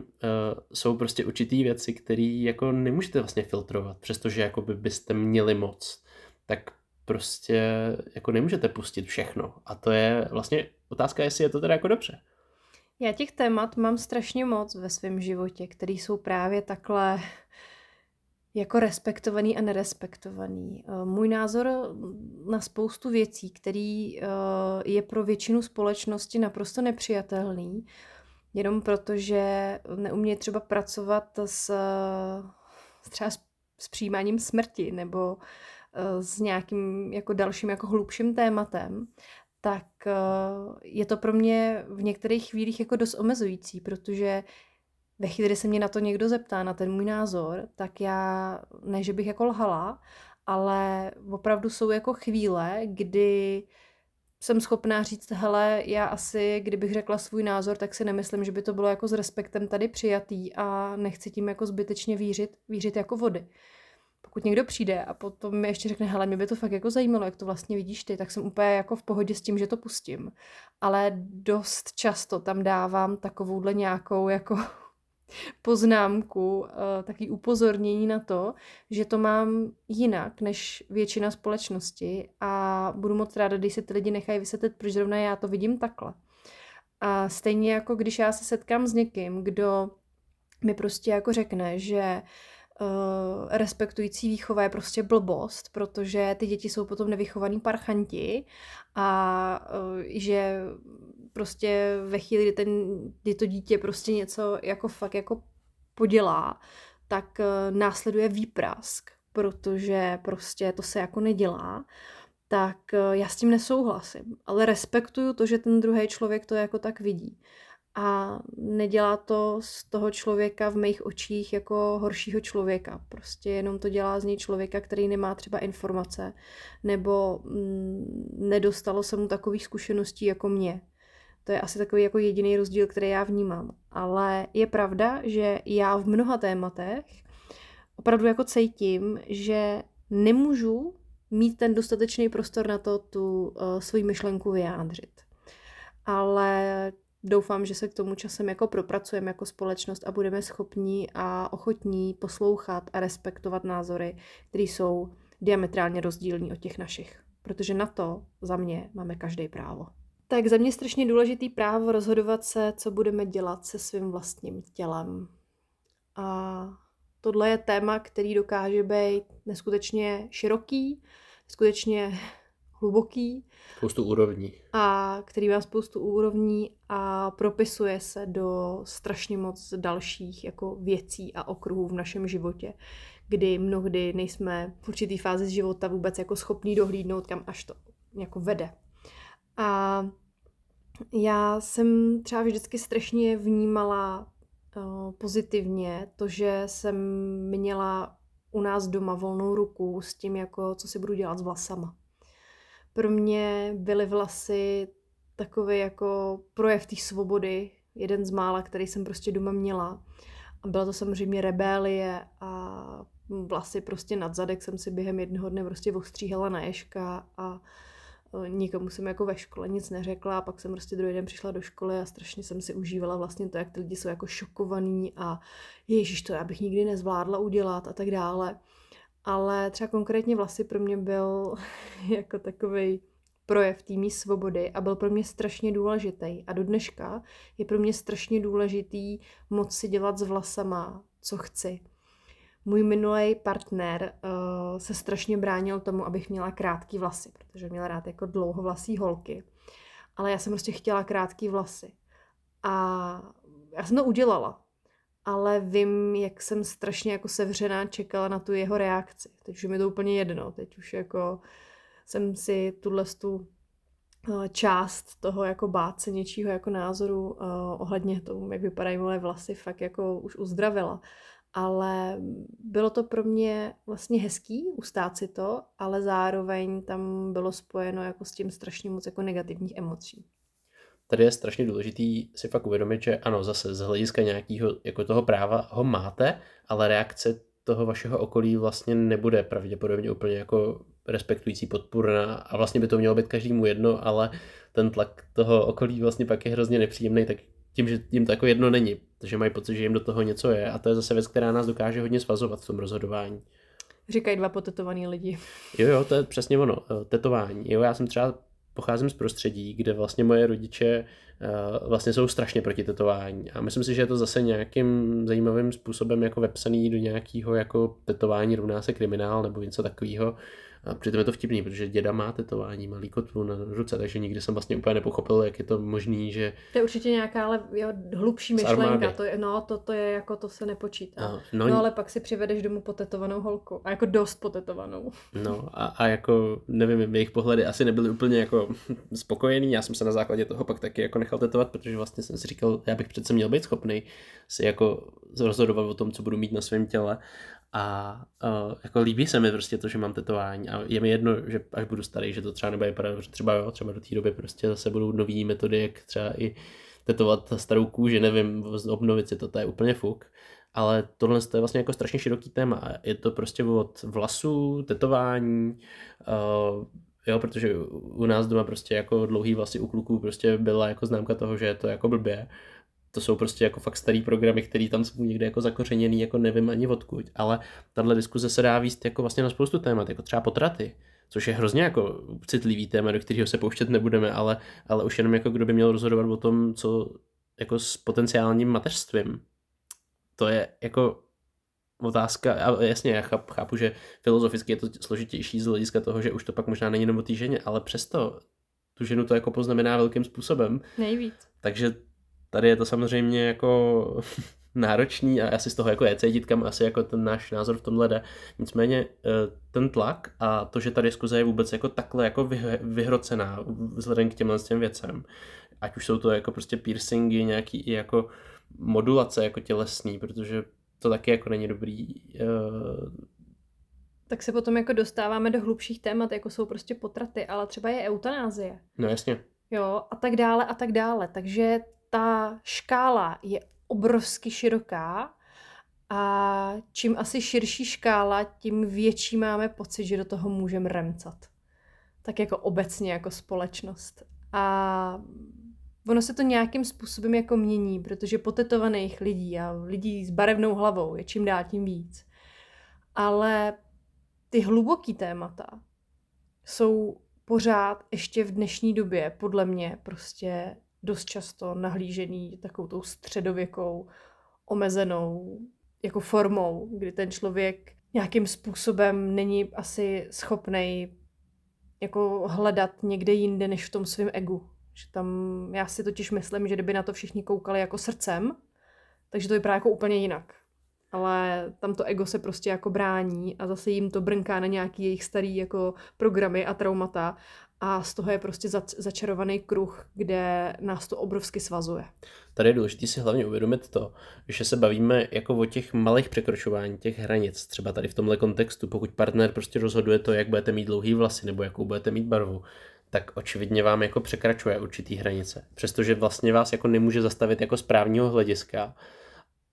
S1: jsou prostě určitý věci, které jako nemůžete vlastně filtrovat, přestože jako by byste měli moc, tak prostě jako nemůžete pustit všechno. A to je vlastně otázka, jestli je to teda jako dobře.
S2: Já těch témat mám strašně moc ve svém životě, které jsou právě takhle jako respektovaný a nerespektovaný. Eh, můj názor na spoustu věcí, který eh, je pro většinu společnosti naprosto nepřijatelný, jenom protože neumějí třeba pracovat s, třeba s, přijímáním smrti nebo eh, s nějakým jako dalším jako hlubším tématem, tak je to pro mě v některých chvílích jako dost omezující, protože ve chvíli, kdy se mě na to někdo zeptá, na ten můj názor, tak já, ne, že bych jako lhala, ale opravdu jsou jako chvíle, kdy jsem schopná říct, hele, já asi, kdybych řekla svůj názor, tak si nemyslím, že by to bylo jako s respektem tady přijatý a nechci tím jako zbytečně vířit, vířit jako vody. Pokud někdo přijde a potom mi ještě řekne, hele, mě by to fakt jako zajímalo, jak to vlastně vidíš ty, tak jsem úplně jako v pohodě s tím, že to pustím. Ale dost často tam dávám takovouhle nějakou jako poznámku, eh, taký upozornění na to, že to mám jinak než většina společnosti a budu moc ráda, když se ty lidi nechají vysvětlit, proč zrovna já to vidím takhle. A stejně jako když já se setkám s někým, kdo mi prostě jako řekne, že uh, respektující výchova je prostě blbost, protože ty děti jsou potom nevychovaný parchanti a uh, že prostě ve chvíli, kdy, ten, kdy to dítě prostě něco jako fakt jako podělá, tak uh, následuje výprask, protože prostě to se jako nedělá, tak uh, já s tím nesouhlasím, ale respektuju to, že ten druhý člověk to jako tak vidí a nedělá to z toho člověka v mých očích jako horšího člověka. Prostě jenom to dělá z něj člověka, který nemá třeba informace nebo mm, nedostalo se mu takových zkušeností jako mě. To je asi takový jako jediný rozdíl, který já vnímám. Ale je pravda, že já v mnoha tématech opravdu jako cítím, že nemůžu mít ten dostatečný prostor na to tu uh, svoji myšlenku vyjádřit. Ale doufám, že se k tomu časem jako propracujeme jako společnost a budeme schopní a ochotní poslouchat a respektovat názory, které jsou diametrálně rozdílní od těch našich. Protože na to za mě máme každý právo. Tak za mě strašně důležitý právo rozhodovat se, co budeme dělat se svým vlastním tělem. A tohle je téma, který dokáže být neskutečně široký, skutečně hluboký.
S1: Spoustu úrovní.
S2: A který má spoustu úrovní a propisuje se do strašně moc dalších jako věcí a okruhů v našem životě, kdy mnohdy nejsme v určitý fázi života vůbec jako schopní dohlídnout, kam až to jako vede. A já jsem třeba vždycky strašně vnímala uh, pozitivně to, že jsem měla u nás doma volnou ruku s tím, jako co si budu dělat s vlasama. Pro mě byly vlasy takový jako projev té svobody, jeden z mála, který jsem prostě doma měla. A byla to samozřejmě rebélie a vlasy prostě nad zadek jsem si během jednoho dne prostě ostříhala na ješka a nikomu jsem jako ve škole nic neřekla a pak jsem prostě druhý den přišla do školy a strašně jsem si užívala vlastně to, jak ty lidi jsou jako šokovaný a ježiš, to já bych nikdy nezvládla udělat a tak dále. Ale třeba konkrétně vlasy pro mě byl jako takový projev týmí svobody a byl pro mě strašně důležitý. A do dneška je pro mě strašně důležitý moc si dělat s vlasama, co chci. Můj minulý partner uh, se strašně bránil tomu, abych měla krátký vlasy, protože měla rád jako dlouhovlasý holky. Ale já jsem prostě chtěla krátký vlasy. A já jsem to udělala. Ale vím, jak jsem strašně jako sevřená čekala na tu jeho reakci. Teď už mi to úplně jedno. Teď už jako jsem si tuhle tu eh, část toho jako bát se něčího jako názoru uh, ohledně tomu, jak vypadají moje vlasy, fakt jako už uzdravila ale bylo to pro mě vlastně hezký ustát si to, ale zároveň tam bylo spojeno jako s tím strašně moc jako negativních emocí.
S1: Tady je strašně důležitý si fakt uvědomit, že ano, zase z hlediska nějakého jako toho práva ho máte, ale reakce toho vašeho okolí vlastně nebude pravděpodobně úplně jako respektující podpůrná a vlastně by to mělo být každému jedno, ale ten tlak toho okolí vlastně pak je hrozně nepříjemný, tak tím, že jim to jako jedno není, protože mají pocit, že jim do toho něco je a to je zase věc, která nás dokáže hodně svazovat v tom rozhodování.
S2: Říkají dva potetovaní lidi.
S1: Jo, jo, to je přesně ono, eh, tetování. Jo, já jsem třeba pocházím z prostředí, kde vlastně moje rodiče uh, vlastně jsou strašně proti tetování. A myslím si, že je to zase nějakým zajímavým způsobem jako vepsaný do nějakého jako tetování rovná se kriminál nebo něco takového. A přitom je to vtipný, protože děda má tetování, malý kotvu na ruce, takže nikdy jsem vlastně úplně nepochopil, jak je to možný, že...
S2: To je určitě nějaká ale jo, hlubší myšlenka, to je, no to, to je jako, to se nepočítá. No, no, no, ale pak si přivedeš domů potetovanou holku a jako dost potetovanou.
S1: No a, a jako, nevím, jejich pohledy asi nebyly úplně jako spokojený, já jsem se na základě toho pak taky jako nechal tetovat, protože vlastně jsem si říkal, já bych přece měl být schopný si jako rozhodovat o tom, co budu mít na svém těle a uh, jako líbí se mi prostě to, že mám tetování a je mi jedno, že až budu starý, že to třeba nebude vypadat, že třeba jo, třeba do té doby prostě zase budou nové metody, jak třeba i tetovat starou kůži, nevím, obnovit si to, to je úplně fuk. Ale tohle je vlastně jako strašně široký téma. Je to prostě od vlasů, tetování, uh, jo, protože u nás doma prostě jako dlouhý vlasy u kluků prostě byla jako známka toho, že je to jako blbě to jsou prostě jako fakt starý programy, které tam jsou někde jako zakořeněný, jako nevím ani odkud, ale tahle diskuze se dá víst jako vlastně na spoustu témat, jako třeba potraty, což je hrozně jako citlivý téma, do kterého se pouštět nebudeme, ale, ale už jenom jako kdo by měl rozhodovat o tom, co jako s potenciálním mateřstvím. To je jako otázka, a jasně, já chápu, chápu, že filozoficky je to složitější z hlediska toho, že už to pak možná není jenom o té ženě, ale přesto tu ženu to jako poznamená velkým způsobem.
S2: Nejvíc.
S1: Takže Tady je to samozřejmě jako náročný a asi z toho jako je cítit, kam asi jako ten náš názor v tomhle jde. Nicméně eh, ten tlak a to, že ta diskuze je vůbec jako takhle jako vyhrocená vzhledem k těmhle těm věcem, ať už jsou to jako prostě piercingy, nějaký i jako modulace jako tělesný, protože to taky jako není dobrý. Eh,
S2: tak se potom jako dostáváme do hlubších témat, jako jsou prostě potraty, ale třeba je eutanázie.
S1: No jasně.
S2: Jo, a tak dále a tak dále. Takže ta škála je obrovsky široká a čím asi širší škála, tím větší máme pocit, že do toho můžeme remcat. Tak jako obecně, jako společnost. A ono se to nějakým způsobem jako mění, protože potetovaných lidí a lidí s barevnou hlavou je čím dál tím víc. Ale ty hluboký témata jsou pořád ještě v dnešní době podle mě prostě dost často nahlížený takovou tou středověkou, omezenou jako formou, kdy ten člověk nějakým způsobem není asi schopný jako hledat někde jinde než v tom svém egu. Že tam, já si totiž myslím, že kdyby na to všichni koukali jako srdcem, takže to vypadá jako úplně jinak. Ale tam to ego se prostě jako brání a zase jim to brnká na nějaký jejich starý jako programy a traumata a z toho je prostě začarovaný kruh, kde nás to obrovsky svazuje.
S1: Tady je důležité si hlavně uvědomit to, že se bavíme jako o těch malých překročování těch hranic, třeba tady v tomhle kontextu, pokud partner prostě rozhoduje to, jak budete mít dlouhý vlasy nebo jakou budete mít barvu, tak očividně vám jako překračuje určitý hranice. Přestože vlastně vás jako nemůže zastavit jako z právního hlediska,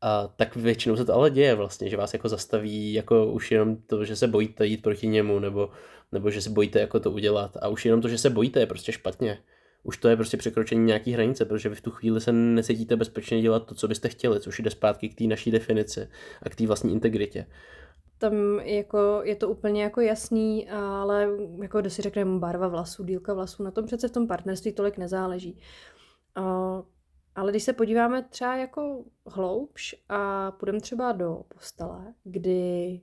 S1: a tak většinou se to ale děje vlastně, že vás jako zastaví jako už jenom to, že se bojíte jít proti němu, nebo, nebo že se bojíte jako to udělat. A už jenom to, že se bojíte, je prostě špatně. Už to je prostě překročení nějaký hranice, protože vy v tu chvíli se necítíte bezpečně dělat to, co byste chtěli, což jde zpátky k té naší definici a k té vlastní integritě
S2: tam jako, je to úplně jako jasný, ale jako kdo si řekne barva vlasů, dílka vlasů, na tom přece v tom partnerství tolik nezáleží. Ale když se podíváme třeba jako hloubš a půjdeme třeba do postele, kdy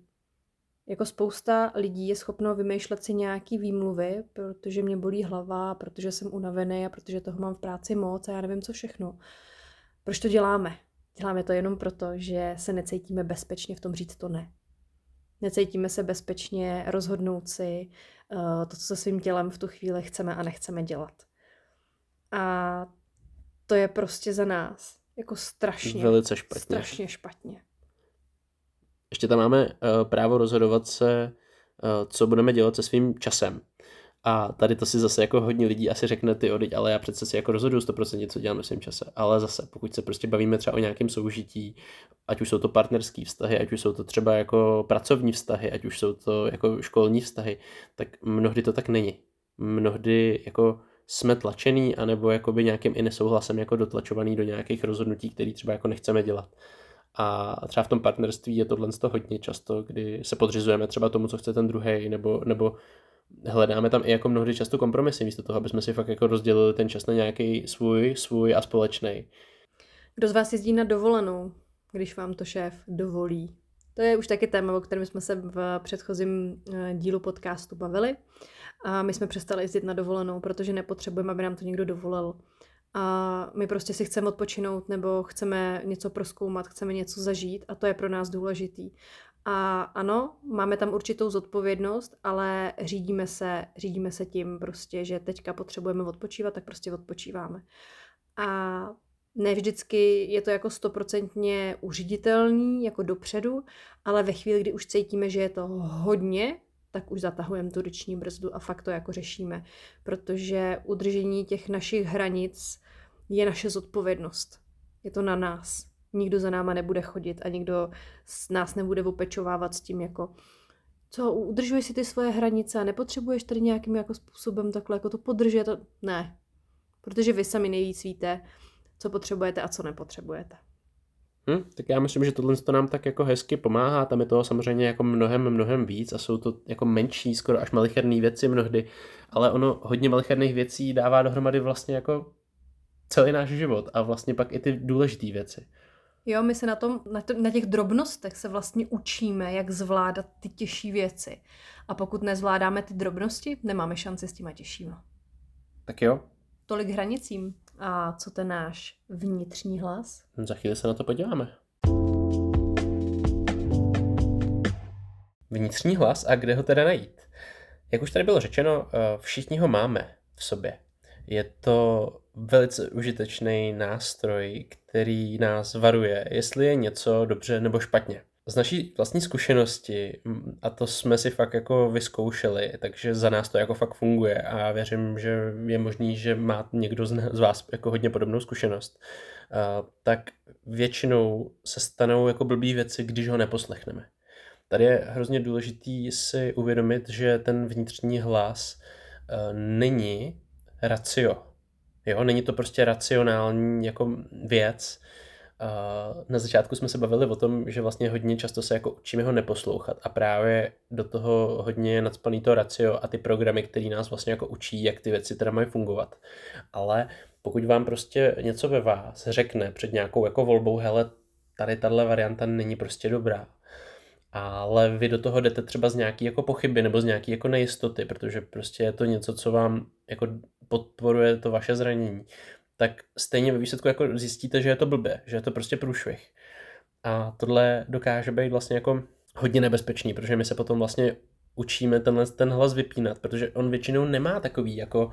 S2: jako spousta lidí je schopno vymýšlet si nějaký výmluvy, protože mě bolí hlava, protože jsem unavený a protože toho mám v práci moc a já nevím co všechno. Proč to děláme? Děláme to jenom proto, že se necítíme bezpečně v tom říct to ne. Necítíme se bezpečně rozhodnout si uh, to, co se svým tělem v tu chvíli chceme a nechceme dělat. A to je prostě za nás jako strašně,
S1: Velice špatně.
S2: strašně špatně.
S1: Ještě tam máme uh, právo rozhodovat se, uh, co budeme dělat se svým časem. A tady to si zase jako hodně lidí asi řekne ty odiť, ale já přece si jako rozhoduju 100% co dělám ve svém čase. Ale zase, pokud se prostě bavíme třeba o nějakém soužití, ať už jsou to partnerské vztahy, ať už jsou to třeba jako pracovní vztahy, ať už jsou to jako školní vztahy, tak mnohdy to tak není. Mnohdy jako jsme tlačený, anebo jakoby nějakým i nesouhlasem jako dotlačovaný do nějakých rozhodnutí, které třeba jako nechceme dělat. A třeba v tom partnerství je tohle to hodně často, kdy se podřizujeme třeba tomu, co chce ten druhý, nebo, nebo hledáme tam i jako mnohdy často kompromisy, místo toho, aby jsme si fakt jako rozdělili ten čas na nějaký svůj, svůj a společný.
S2: Kdo z vás jezdí na dovolenou, když vám to šéf dovolí? To je už taky téma, o kterém jsme se v předchozím eh, dílu podcastu bavili. A my jsme přestali jezdit na dovolenou, protože nepotřebujeme, aby nám to někdo dovolil. A my prostě si chceme odpočinout nebo chceme něco proskoumat, chceme něco zažít a to je pro nás důležitý. A ano, máme tam určitou zodpovědnost, ale řídíme se, řídíme se tím prostě, že teďka potřebujeme odpočívat, tak prostě odpočíváme. A ne vždycky je to jako stoprocentně uřiditelný, jako dopředu, ale ve chvíli, kdy už cítíme, že je to hodně, tak už zatahujeme tu ruční brzdu a fakt to jako řešíme, protože udržení těch našich hranic je naše zodpovědnost. Je to na nás. Nikdo za náma nebude chodit a nikdo z nás nebude opečovávat s tím jako co, udržuješ si ty svoje hranice a nepotřebuješ tady nějakým jako způsobem takhle jako to podržet. Ne, protože vy sami nejvíc víte, co potřebujete a co nepotřebujete.
S1: Hm, tak já myslím, že tohle to nám tak jako hezky pomáhá, tam je toho samozřejmě jako mnohem, mnohem víc a jsou to jako menší, skoro až malicherné věci mnohdy, ale ono hodně malicherných věcí dává dohromady vlastně jako celý náš život a vlastně pak i ty důležité věci.
S2: Jo, my se na, tom, na, to, na těch drobnostech se vlastně učíme, jak zvládat ty těžší věci. A pokud nezvládáme ty drobnosti, nemáme šanci s těma těžšíma.
S1: Tak jo.
S2: Tolik hranicím. A co ten náš vnitřní hlas?
S1: Za chvíli se na to podíváme. Vnitřní hlas a kde ho teda najít? Jak už tady bylo řečeno, eh, všichni ho máme v sobě. Je to velice užitečný nástroj, který nás varuje, jestli je něco dobře nebo špatně z naší vlastní zkušenosti, a to jsme si fakt jako vyzkoušeli, takže za nás to jako fakt funguje a věřím, že je možný, že má někdo z vás jako hodně podobnou zkušenost, tak většinou se stanou jako blbý věci, když ho neposlechneme. Tady je hrozně důležitý si uvědomit, že ten vnitřní hlas není racio. Jo, není to prostě racionální jako věc, na začátku jsme se bavili o tom, že vlastně hodně často se jako učíme ho neposlouchat a právě do toho hodně je nadspaný to racio a ty programy, které nás vlastně jako učí, jak ty věci teda mají fungovat. Ale pokud vám prostě něco ve vás řekne před nějakou jako volbou, hele, tady tahle varianta není prostě dobrá. Ale vy do toho jdete třeba z nějaký jako pochyby nebo z nějaký jako nejistoty, protože prostě je to něco, co vám jako podporuje to vaše zranění. Tak stejně ve výsledku jako zjistíte, že je to blbě, že je to prostě průšvih. A tohle dokáže být vlastně jako hodně nebezpečný, protože my se potom vlastně učíme tenhle, ten hlas vypínat, protože on většinou nemá takový jako,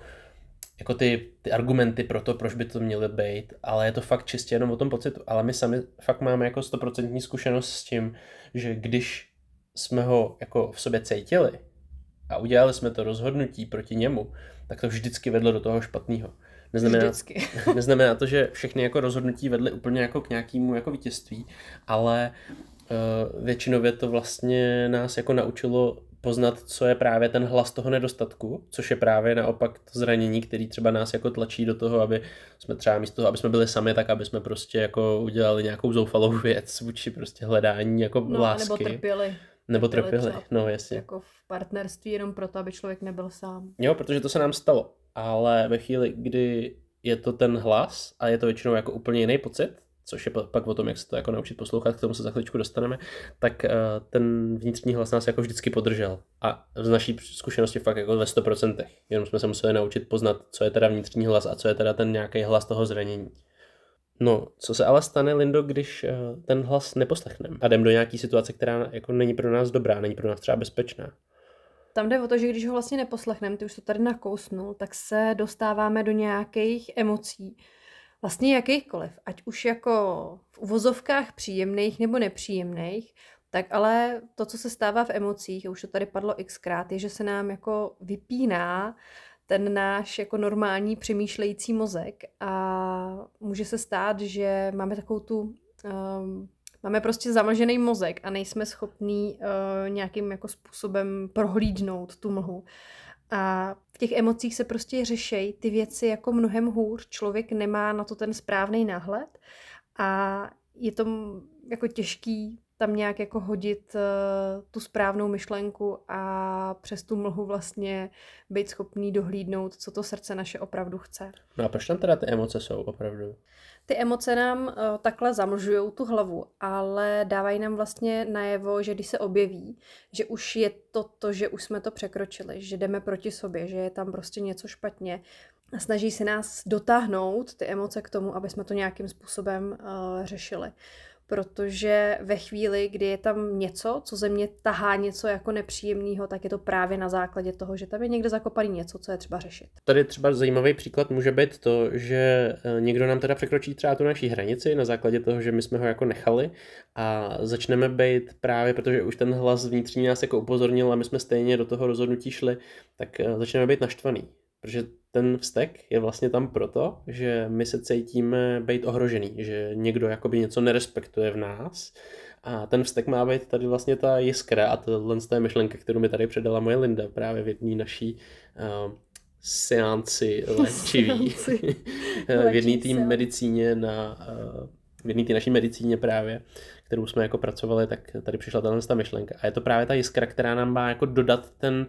S1: jako ty, ty argumenty pro to, proč by to měly být, ale je to fakt čistě jenom o tom pocitu. Ale my sami fakt máme jako stoprocentní zkušenost s tím, že když jsme ho jako v sobě cítili a udělali jsme to rozhodnutí proti němu, tak to vždycky vedlo do toho špatného. Neznamená, Vždycky. neznamená to, že všechny jako rozhodnutí vedly úplně jako k nějakému jako vítězství, ale uh, většinově to vlastně nás jako naučilo poznat, co je právě ten hlas toho nedostatku, což je právě naopak to zranění, který třeba nás jako tlačí do toho, aby jsme třeba místo toho, aby jsme byli sami, tak aby jsme prostě jako udělali nějakou zoufalou věc vůči prostě hledání jako no, lásky.
S2: nebo trpěli.
S1: Nebo trpěli, trpěli. no jasně.
S2: Jako v partnerství jenom proto, aby člověk nebyl sám.
S1: Jo, protože to se nám stalo. Ale ve chvíli, kdy je to ten hlas a je to většinou jako úplně jiný pocit, což je pak o tom, jak se to jako naučit poslouchat, k tomu se za chvíličku dostaneme, tak uh, ten vnitřní hlas nás jako vždycky podržel. A z naší zkušenosti fakt jako ve 100%. Jenom jsme se museli naučit poznat, co je teda vnitřní hlas a co je teda ten nějaký hlas toho zranění. No, co se ale stane, Lindo, když uh, ten hlas neposlechneme a jdeme do nějaké situace, která jako není pro nás dobrá, není pro nás třeba bezpečná?
S2: Tam jde o to, že když ho vlastně neposlechneme, ty už to tady nakousnul, tak se dostáváme do nějakých emocí, vlastně jakýchkoliv, ať už jako v uvozovkách příjemných nebo nepříjemných, tak ale to, co se stává v emocích, už to tady padlo xkrát, je, že se nám jako vypíná ten náš jako normální přemýšlející mozek a může se stát, že máme takovou tu um, máme prostě zamlžený mozek a nejsme schopní uh, nějakým jako způsobem prohlídnout tu mlhu. A v těch emocích se prostě řešejí ty věci jako mnohem hůř. Člověk nemá na to ten správný náhled a je to jako těžký tam nějak jako hodit uh, tu správnou myšlenku a přes tu mlhu vlastně být schopný dohlídnout, co to srdce naše opravdu chce.
S1: No a proč tam teda ty emoce jsou opravdu?
S2: Ty emoce nám uh, takhle zamlžují tu hlavu, ale dávají nám vlastně najevo, že když se objeví, že už je to to, že už jsme to překročili, že jdeme proti sobě, že je tam prostě něco špatně, a snaží se nás dotáhnout ty emoce k tomu, aby jsme to nějakým způsobem uh, řešili protože ve chvíli, kdy je tam něco, co ze mě tahá něco jako nepříjemného, tak je to právě na základě toho, že tam je někde zakopaný něco, co je třeba řešit.
S1: Tady třeba zajímavý příklad může být to, že eh, někdo nám teda překročí třeba tu naší hranici na základě toho, že my jsme ho jako nechali a začneme být právě, protože už ten hlas vnitřní nás jako upozornil a my jsme stejně do toho rozhodnutí šli, tak eh, začneme být naštvaný. Protože ten vztek je vlastně tam proto, že my se cítíme být ohrožený, že někdo jakoby něco nerespektuje v nás a ten vztek má být tady vlastně ta jiskra a tohle z té myšlenka, kterou mi tady předala moje Linda právě v jedné naší uh, seanci léčivý. v jedné té medicíně na uh, v jedné té naší medicíně právě, kterou jsme jako pracovali, tak tady přišla tahle myšlenka. A je to právě ta jiskra, která nám má jako dodat ten,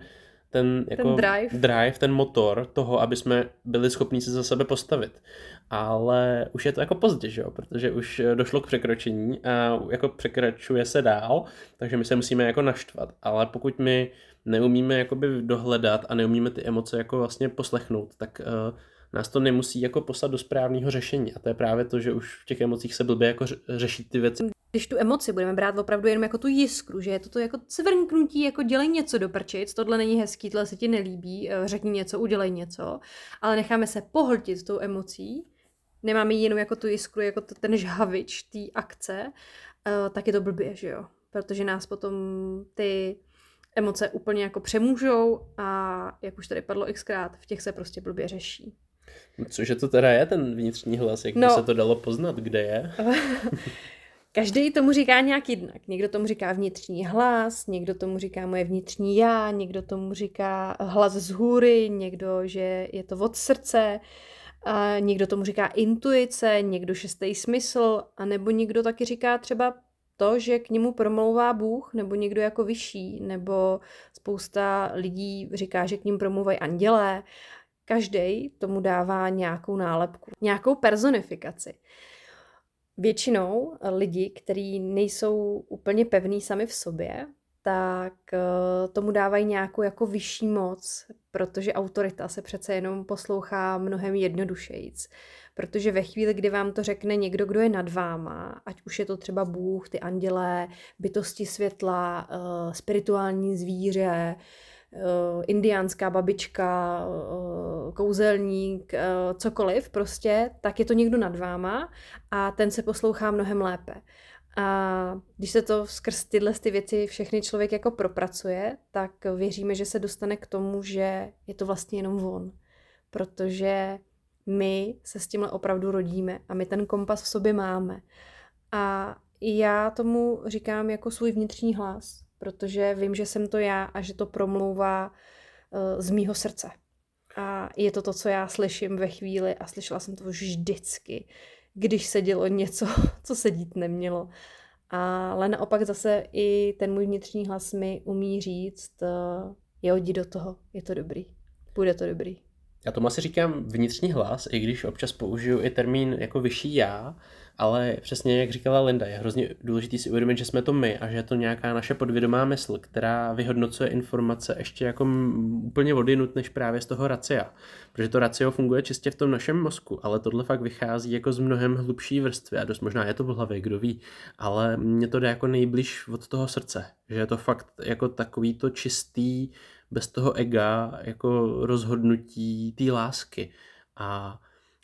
S1: ten, jako
S2: ten drive.
S1: drive, ten motor toho, aby jsme byli schopni se za sebe postavit. Ale už je to jako pozdě, že jo? protože už došlo k překročení a jako překračuje se dál, takže my se musíme jako naštvat. Ale pokud my neumíme jakoby dohledat a neumíme ty emoce jako vlastně poslechnout, tak uh, nás to nemusí jako poslat do správného řešení. A to je právě to, že už v těch emocích se blbě jako řešit ty věci
S2: když tu emoci budeme brát opravdu jenom jako tu jiskru, že je to, to jako cvrnknutí, jako dělej něco do prčic, tohle není hezký, tohle se ti nelíbí, eh, řekni něco, udělej něco, ale necháme se pohltit tou emocí, nemáme jenom jako tu jiskru, jako to, ten žhavič té akce, uh, tak je to blbě, že jo? Protože nás potom ty emoce úplně jako přemůžou a jak už tady padlo xkrát, v těch se prostě blbě řeší.
S1: Cože to teda je ten vnitřní hlas, jak no, by se to dalo poznat, kde je?
S2: Každý tomu říká nějak jinak. Někdo tomu říká vnitřní hlas, někdo tomu říká moje vnitřní já, někdo tomu říká hlas z hůry, někdo, že je to od srdce, a někdo tomu říká intuice, někdo šestý smysl, a nebo někdo taky říká třeba to, že k němu promlouvá Bůh, nebo někdo jako vyšší, nebo spousta lidí říká, že k ním promluvají andělé. Každý tomu dává nějakou nálepku, nějakou personifikaci. Většinou lidi, kteří nejsou úplně pevní sami v sobě, tak eh, tomu dávají nějakou jako vyšší moc, protože autorita se přece jenom poslouchá mnohem jednodušejíc. Protože ve chvíli, kdy vám to řekne někdo, kdo je nad váma, ať už je to třeba Bůh, ty andělé, bytosti světla, eh, spirituální zvíře, eh, indiánská babička, kouzelník, cokoliv prostě, tak je to někdo nad váma a ten se poslouchá mnohem lépe. A když se to skrz tyhle ty věci všechny člověk jako propracuje, tak věříme, že se dostane k tomu, že je to vlastně jenom on. Protože my se s tímhle opravdu rodíme a my ten kompas v sobě máme. A já tomu říkám jako svůj vnitřní hlas, protože vím, že jsem to já a že to promlouvá uh, z mýho srdce. A je to to, co já slyším ve chvíli a slyšela jsem to vždycky, když se dělo něco, co se dít nemělo. Ale naopak zase i ten můj vnitřní hlas mi umí říct, eh, je jdi do toho, je to dobrý, bude to dobrý.
S1: Já tomu asi říkám vnitřní hlas, i když občas použiju i termín jako vyšší já, ale přesně jak říkala Linda, je hrozně důležité si uvědomit, že jsme to my a že je to nějaká naše podvědomá mysl, která vyhodnocuje informace ještě jako úplně odinut než právě z toho racia. Protože to racio funguje čistě v tom našem mozku, ale tohle fakt vychází jako z mnohem hlubší vrstvy a dost možná je to v hlavě, kdo ví, ale mně to jde jako nejbliž od toho srdce, že je to fakt jako takový to čistý, bez toho ega, jako rozhodnutí té lásky. A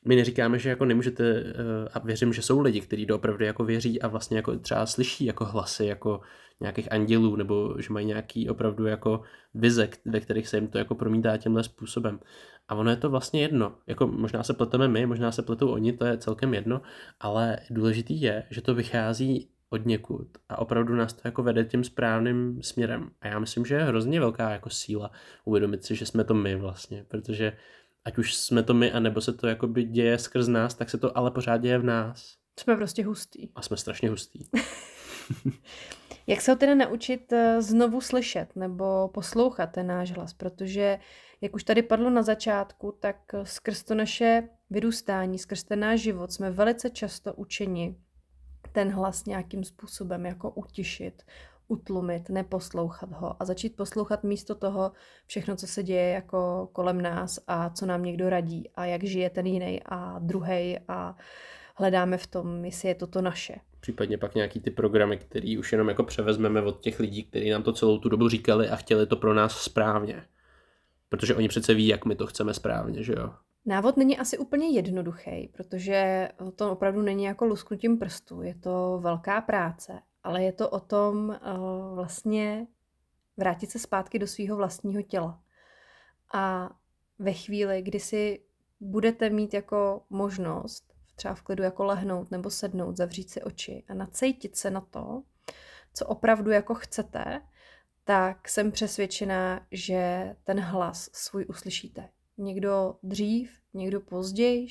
S1: my neříkáme, že jako nemůžete, eh, a věřím, že jsou lidi, kteří opravdu jako věří a vlastně jako třeba slyší jako hlasy jako nějakých andělů, nebo že mají nějaký opravdu jako vize, ve kterých se jim to jako promítá tímhle způsobem. A ono je to vlastně jedno. Jako možná se pleteme my, možná se pletou oni, to je celkem jedno, ale důležitý je, že to vychází od někud a opravdu nás to jako vede tím správným směrem. A já myslím, že je hrozně velká jako síla uvědomit si, že jsme to my vlastně, protože ať už jsme to my, anebo se to jakoby děje skrz nás, tak se to ale pořád děje v nás.
S2: Jsme prostě hustý.
S1: A jsme strašně hustý.
S2: Jak se ho tedy naučit eh, znovu slyšet nebo poslouchat ten náš hlas? Protože, jak už tady padlo na začátku, tak eh, skrz to naše vyrůstání, skrz ten náš život jsme velice často učeni ten hlas nějakým způsobem jako utišit, utlumit, neposlouchat ho a začít poslouchat místo toho všechno, co se děje jako kolem nás a co nám někdo radí a jak žije ten jiný a druhý a hledáme v tom, jestli je to to naše.
S1: Případně pak nějaký ty programy, který už jenom jako převezmeme od těch lidí, kteří nám to celou tu dobu říkali a chtěli to pro nás správně. Protože oni přece ví, jak my to chceme správně, že jo?
S2: Návod není asi úplně jednoduchý, protože to opravdu není jako lusknutím prstu, je to velká práce ale je to o tom uh, vlastně vrátit se zpátky do svého vlastního těla. A ve chvíli, kdy si budete mít jako možnost třeba v klidu jako lehnout nebo sednout, zavřít si oči a nacejtit se na to, co opravdu jako chcete, tak jsem přesvědčená, že ten hlas svůj uslyšíte. Někdo dřív, někdo později,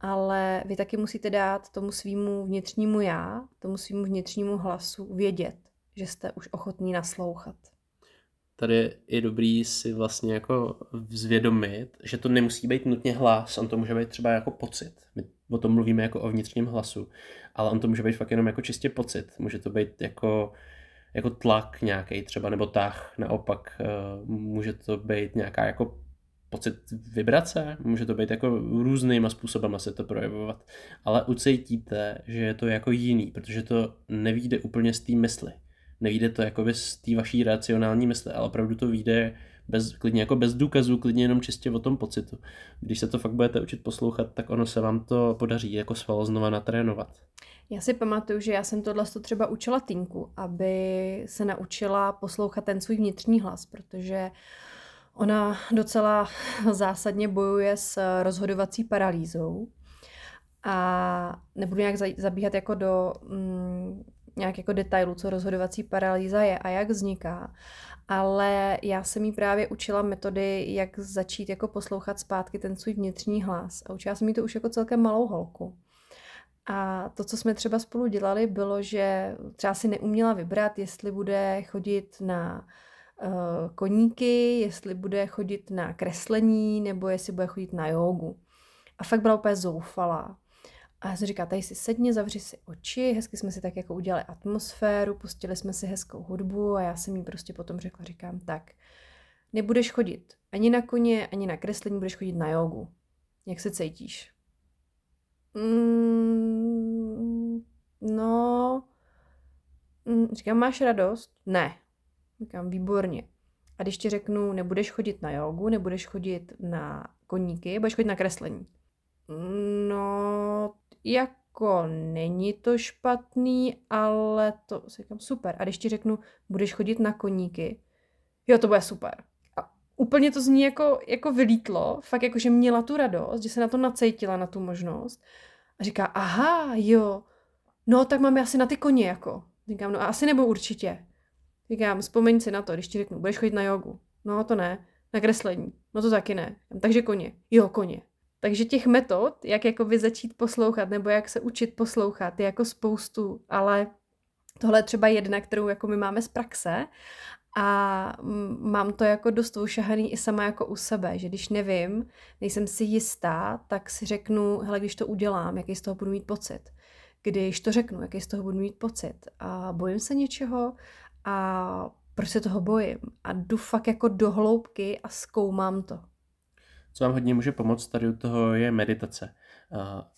S2: ale vy taky musíte dát tomu svýmu vnitřnímu já, tomu svýmu vnitřnímu hlasu vědět, že jste už ochotní naslouchat.
S1: Tady je dobrý si vlastně jako zvědomit, že to nemusí být nutně hlas, on to může být třeba jako pocit. My o tom mluvíme jako o vnitřním hlasu, ale on to může být fakt jenom jako čistě pocit. Může to být jako, jako tlak nějaký třeba, nebo tah, naopak eh, může to být nějaká jako pocit vibrace, může to být jako různýma způsobama se to projevovat, ale ucítíte, že je to jako jiný, protože to nevíde úplně z té mysli. Nevíde to jako z té vaší racionální mysli, ale opravdu to vyjde bez, klidně jako bez důkazů, klidně jenom čistě o tom pocitu. Když se to fakt budete učit poslouchat, tak ono se vám to podaří jako sval znova natrénovat.
S2: Já si pamatuju, že já jsem tohle to třeba učila Tinku, aby se naučila poslouchat ten svůj vnitřní hlas, protože uh, Ona docela zásadně bojuje s rozhodovací paralýzou a nebudu nějak zabíhat jako do mm, nějak jako detailu, co rozhodovací paralýza je a jak vzniká, ale já jsem jí právě učila metody, jak začít jako poslouchat zpátky ten svůj vnitřní hlas a učila jsem jí to už jako celkem malou holku. A to, co jsme třeba spolu dělali, bylo, že třeba si neuměla vybrat, jestli bude chodit na Eh, koníky, jestli bude chodit na kreslení nebo jestli bude chodit na jogu. A fakt byla úplně zoufalá. A já jsem říká, tady si sedni, zavři si oči, hezky jsme si tak jako udělali atmosféru, pustili jsme si hezkou hudbu a já jsem jí prostě potom řekla, říkám, tak, nebudeš chodit ani na koně, ani na kreslení, budeš chodit na jogu. Jak se cítíš? Mm, no, mm, říkám, máš radost? Ne. Říkám, výborně. A když ti řeknu, nebudeš chodit na jogu, nebudeš chodit na koníky, budeš chodit na kreslení. No, jako není to špatný, ale to říkám super. A když ti řeknu, budeš chodit na koníky, jo, to bude super. A úplně to z ní jako, jako vylítlo, fakt jako, že měla tu radost, že se na to nacejtila, na tu možnost. A říká, aha, jo, no tak máme asi na ty koně jako. Říkám, no asi nebo určitě. Říkám, vzpomeň si na to, když ti řeknu, budeš chodit na jogu. No to ne. Na kreslení. No to taky ne. Takže koně. Jo, koně. Takže těch metod, jak jakoby začít poslouchat, nebo jak se učit poslouchat, je jako spoustu, ale tohle je třeba jedna, kterou jako my máme z praxe a mám to jako dost ušahaný i sama jako u sebe, že když nevím, nejsem si jistá, tak si řeknu, hele, když to udělám, jaký z toho budu mít pocit. Když to řeknu, jaký z toho budu mít pocit. A bojím se něčeho a proč se toho bojím. A jdu fakt jako do hloubky a zkoumám to.
S1: Co vám hodně může pomoct tady u toho je meditace.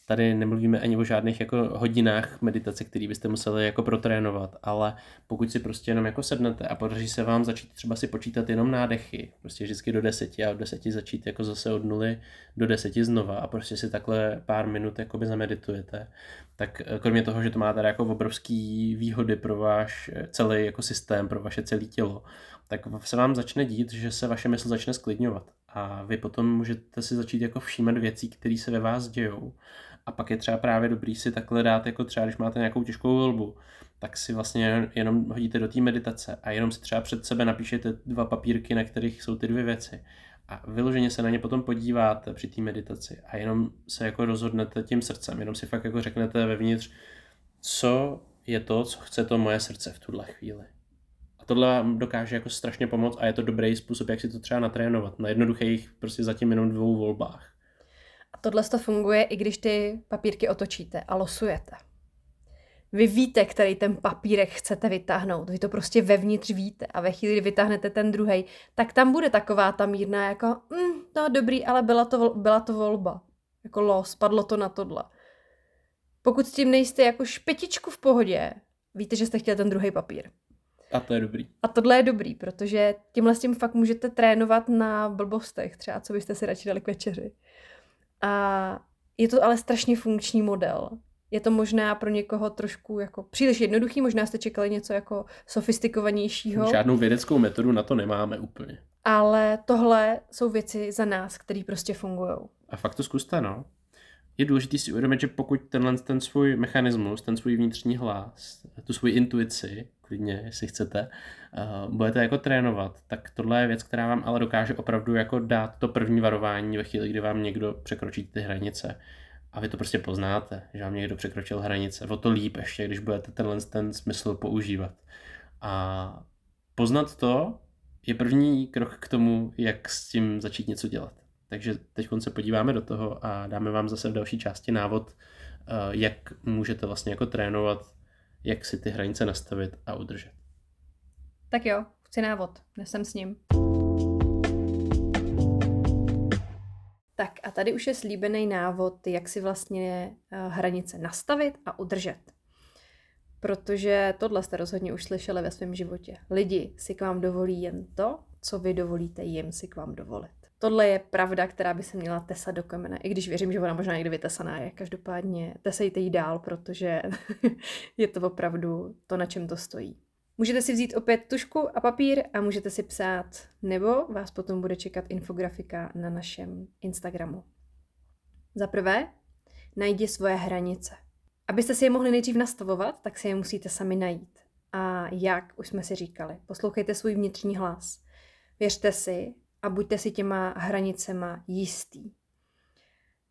S1: Tady nemluvíme ani o žádných jako hodinách meditace, které byste museli jako protrénovat, ale pokud si prostě jenom jako sednete a podaří se vám začít třeba si počítat jenom nádechy, prostě vždycky do deseti a od deseti začít jako zase od nuly do deseti znova a prostě si takhle pár minut jakoby zameditujete, tak eh, kromě toho, že to má tady jako obrovský výhody pro váš eh, celý jako systém, pro vaše celé tělo, tak se vám začne dít, že se vaše mysl začne sklidňovat a vy potom můžete si začít jako všímat věcí, které se ve vás dějou. A pak je třeba právě dobrý si takhle dát, jako třeba když máte nějakou těžkou volbu, tak si vlastně jenom hodíte do té meditace a jenom si třeba před sebe napíšete dva papírky, na kterých jsou ty dvě věci. A vyloženě se na ně potom podíváte při té meditaci a jenom se jako rozhodnete tím srdcem, jenom si fakt jako řeknete vevnitř, co je to, co chce to moje srdce v tuhle chvíli tohle vám dokáže jako strašně pomoct a je to dobrý způsob, jak si to třeba natrénovat na jednoduchých prostě zatím jenom dvou volbách.
S2: A tohle to funguje, i když ty papírky otočíte a losujete. Vy víte, který ten papírek chcete vytáhnout. Vy to prostě vevnitř víte. A ve chvíli, kdy vytáhnete ten druhý, tak tam bude taková ta mírná, jako, mm, no dobrý, ale byla to, byla to volba. Jako los, padlo to na tohle. Pokud s tím nejste jako špetičku v pohodě, víte, že jste chtěli ten druhý papír.
S1: A to je dobrý.
S2: A tohle je dobrý, protože tímhle s tím fakt můžete trénovat na blbostech, třeba co byste si radši dali k večeři. A je to ale strašně funkční model. Je to možná pro někoho trošku jako příliš jednoduchý, možná jste čekali něco jako sofistikovanějšího.
S1: Žádnou vědeckou metodu na to nemáme úplně.
S2: Ale tohle jsou věci za nás, které prostě fungují.
S1: A fakt to zkuste, no. Je důležité si uvědomit, že pokud tenhle ten svůj mechanismus, ten svůj vnitřní hlas, tu svůj intuici klidně, jestli chcete, uh, budete jako trénovat, tak tohle je věc, která vám ale dokáže opravdu jako dát to první varování ve chvíli, kdy vám někdo překročí ty hranice. A vy to prostě poznáte, že vám někdo překročil hranice. O to líp ještě, když budete tenhle ten smysl používat. A poznat to je první krok k tomu, jak s tím začít něco dělat. Takže teď se podíváme do toho a dáme vám zase v další části návod, eh, jak můžete vlastně jako trénovat jak si ty hranice nastavit a udržet.
S2: Tak jo, chci návod, nesem s ním. Tak a tady už je slíbený návod, jak si vlastně eh, hranice nastavit a udržet. Protože tohle jste rozhodně už slyšeli ve svém životě. Lidi si k vám dovolí jen to, co vy dovolíte jim si k vám dovolit. Tohle je pravda, která by se měla tesat do kamene, i když věřím, že ona možná někdy vytesaná je. Každopádně tesejte jí dál, protože je to opravdu to, na čem to stojí. Můžete si vzít opět tušku a papír a můžete si psát, nebo vás potom bude čekat infografika na našem Instagramu. Za prvé, najdi svoje hranice. Abyste si je mohli nejdřív nastavovat, tak si je musíte sami najít. A jak, už jsme si říkali, poslouchejte svůj vnitřní hlas. Věřte si a buďte si těma hranicema jistý.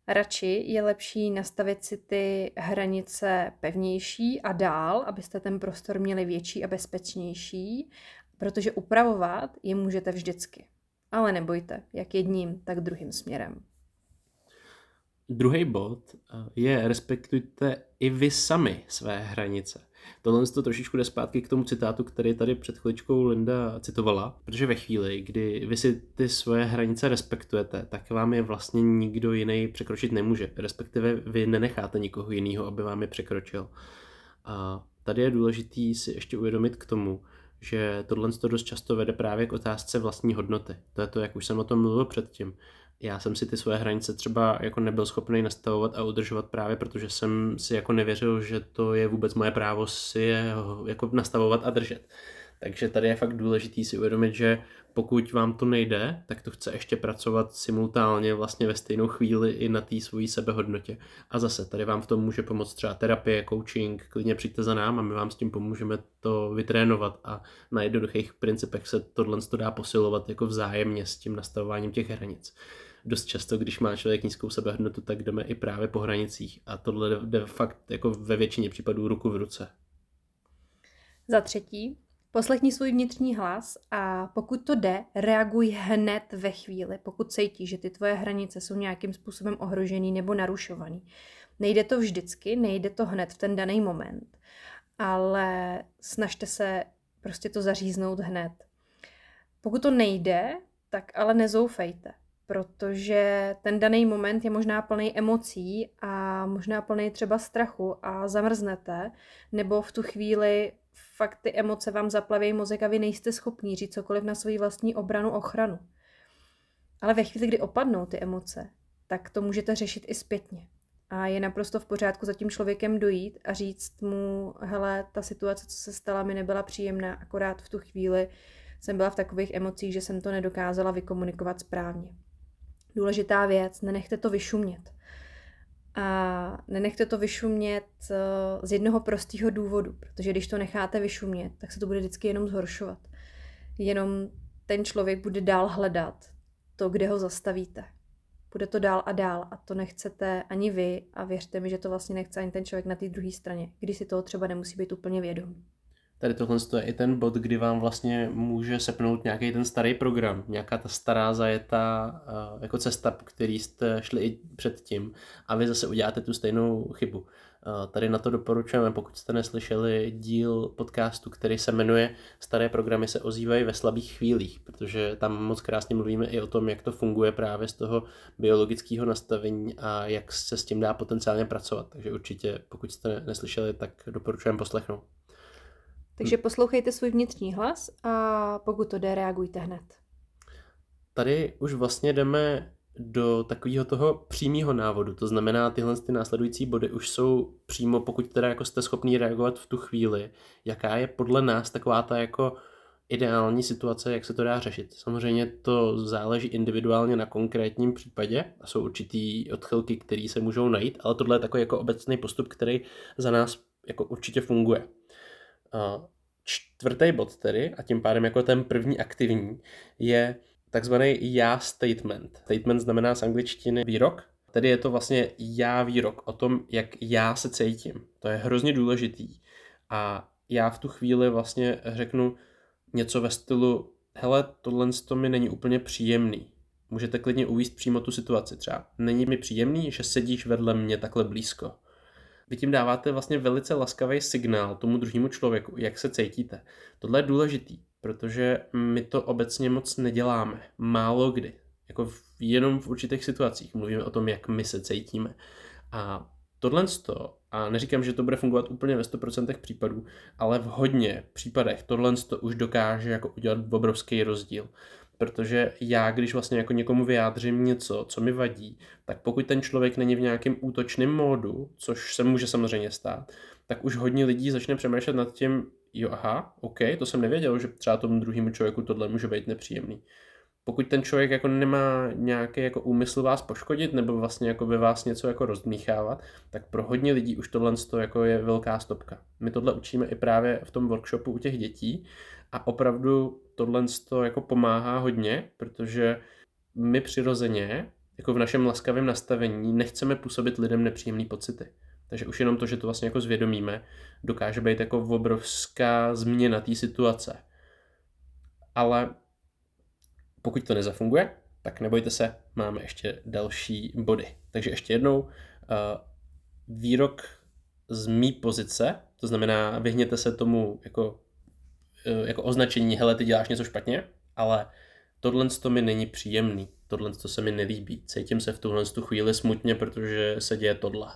S2: Radši je lepší nastavit si ty hranice pevnější a dál, abyste ten prostor měli větší a bezpečnější, protože upravovat je můžete vždycky. Ale nebojte, jak jedním, tak druhým směrem.
S1: Druhý bod eh, je respektujte i vy sami své hranice. Tohle to trošičku jde zpátky k tomu citátu, který tady před chviličkou Linda citovala, protože ve chvíli, kdy vy si ty svoje hranice respektujete, tak vám je vlastně nikdo jiný překročit nemůže, respektive vy nenecháte nikoho jiného, aby vám je překročil. A tady je důležitý si ještě uvědomit k tomu, že tohle to dost často vede právě k otázce vlastní hodnoty. To je to, jak už jsem o tom mluvil předtím já jsem si ty svoje hranice třeba jako nebyl schopný nastavovat a udržovat právě, protože jsem si jako nevěřil, že to je vůbec moje právo si je jako nastavovat a držet. Takže tady je fakt důležitý si uvědomit, že pokud vám to nejde, tak to chce ještě pracovat simultánně vlastně ve stejnou chvíli i na té svojí sebehodnotě. A zase tady vám v tom může pomoct třeba terapie, coaching, klidně přijďte za nám a my vám s tím pomůžeme to vytrénovat a na jednoduchých principech se tohle dá posilovat jako vzájemně s tím nastavováním těch hranic dost často, když má člověk nízkou sebehodnotu, tak jdeme i právě po hranicích a tohle jde fakt jako ve většině případů ruku v ruce.
S2: Za třetí, poslechni svůj vnitřní hlas a pokud to jde, reaguj hned ve chvíli, pokud cítíš, že ty tvoje hranice jsou nějakým způsobem ohrožený nebo narušovaný. Nejde to vždycky, nejde to hned v ten daný moment, ale snažte se prostě to zaříznout hned. Pokud to nejde, tak ale nezoufejte protože ten daný moment je možná plný emocí a možná plný třeba strachu a zamrznete, nebo v tu chvíli fakt ty emoce vám zaplaví mozek a vy nejste schopní říct cokoliv na svoji vlastní obranu, ochranu. Ale ve chvíli, kdy opadnou ty emoce, tak to můžete řešit i zpětně. A je naprosto v pořádku za tím člověkem dojít a říct mu, hele, ta situace, co se stala, mi nebyla příjemná, akorát v tu chvíli jsem byla v takových emocích, že jsem to nedokázala vykomunikovat správně. Důležitá věc, nenechte to vyšumět. A nenechte to vyšumět eh, z jednoho prostého důvodu, protože když to necháte vyšumět, tak se to bude vždycky jenom zhoršovat. Jenom ten člověk bude dál hledat to, kde ho zastavíte. Bude to dál a dál a to nechcete ani vy a věřte mi, že to vlastně nechce ani ten člověk na té druhé straně, když si toho třeba nemusí být úplně vědomý.
S1: Tady tohle je i ten bod, kdy vám vlastně může sepnout nějaký ten starý program, nějaká ta stará zajetá uh, jako cesta, po který jste šli i předtím a vy zase uděláte tu stejnou chybu. Uh, tady na to doporučujeme, pokud jste neslyšeli díl podcastu, který se jmenuje Staré programy se ozývají ve slabých chvílích, protože tam moc krásně mluvíme i o tom, jak to funguje právě z toho biologického nastavení a jak se s tím dá potenciálně pracovat. Takže určitě, pokud jste neslyšeli, tak doporučujeme poslechnout.
S2: Takže poslouchejte svůj vnitřní hlas a pokud to jde, reagujte hned.
S1: Tady už vlastně jdeme do takového toho přímého návodu. To znamená, tyhle ty následující body už jsou přímo, pokud teda jako jste schopný reagovat v tu chvíli, jaká je podle nás taková ta jako ideální situace, jak se to dá řešit. Samozřejmě to záleží individuálně na konkrétním případě a jsou určitý odchylky, které se můžou najít, ale tohle je takový jako obecný postup, který za nás jako určitě funguje. Čtvrtý bod tedy, a tím pádem jako ten první aktivní, je takzvaný já statement. Statement znamená z angličtiny výrok, tedy je to vlastně já výrok o tom, jak já se cítím. To je hrozně důležitý. A já v tu chvíli vlastně řeknu něco ve stylu, hele, tohle to mi není úplně příjemný. Můžete klidně uvíct přímo tu situaci třeba. Není mi příjemný, že sedíš vedle mě takhle blízko. Vy tím dáváte vlastně velice laskavý signál tomu druhému člověku, jak se cítíte. Tohle je důležitý, protože my to obecně moc neděláme. Málo kdy. Jako v, jenom v určitých situacích mluvíme o tom, jak my se cítíme. A tohle to, a neříkám, že to bude fungovat úplně ve 100% případů, ale v hodně případech tohle to už dokáže jako udělat obrovský rozdíl protože já, když vlastně jako někomu vyjádřím něco, co mi vadí, tak pokud ten člověk není v nějakém útočném módu, což se může samozřejmě stát, tak už hodně lidí začne přemýšlet nad tím, jo aha, OK, to jsem nevěděl, že třeba tomu druhému člověku tohle může být nepříjemný. Pokud ten člověk jako nemá nějaký jako úmysl vás poškodit nebo vlastně jako ve vás něco jako rozdmíchávat, tak pro hodně lidí už tohle jako je velká stopka. My tohle učíme i právě v tom workshopu u těch dětí a opravdu tohle to jako pomáhá hodně, protože my přirozeně, jako v našem laskavém nastavení, nechceme působit lidem nepříjemné pocity. Takže už jenom to, že to vlastně jako zvědomíme, dokáže být jako obrovská změna té situace. Ale pokud to nezafunguje, Tak nebojte se, máme ještě další body. Takže ještě jednou, uh, výrok z mý pozice, to znamená, vyhněte se tomu jako, jako označení, hele, ty děláš něco špatně, ale tohle to mi není příjemný, tohle to se mi nelíbí, cítím se v tuhle tu chvíli smutně, protože se děje tohle.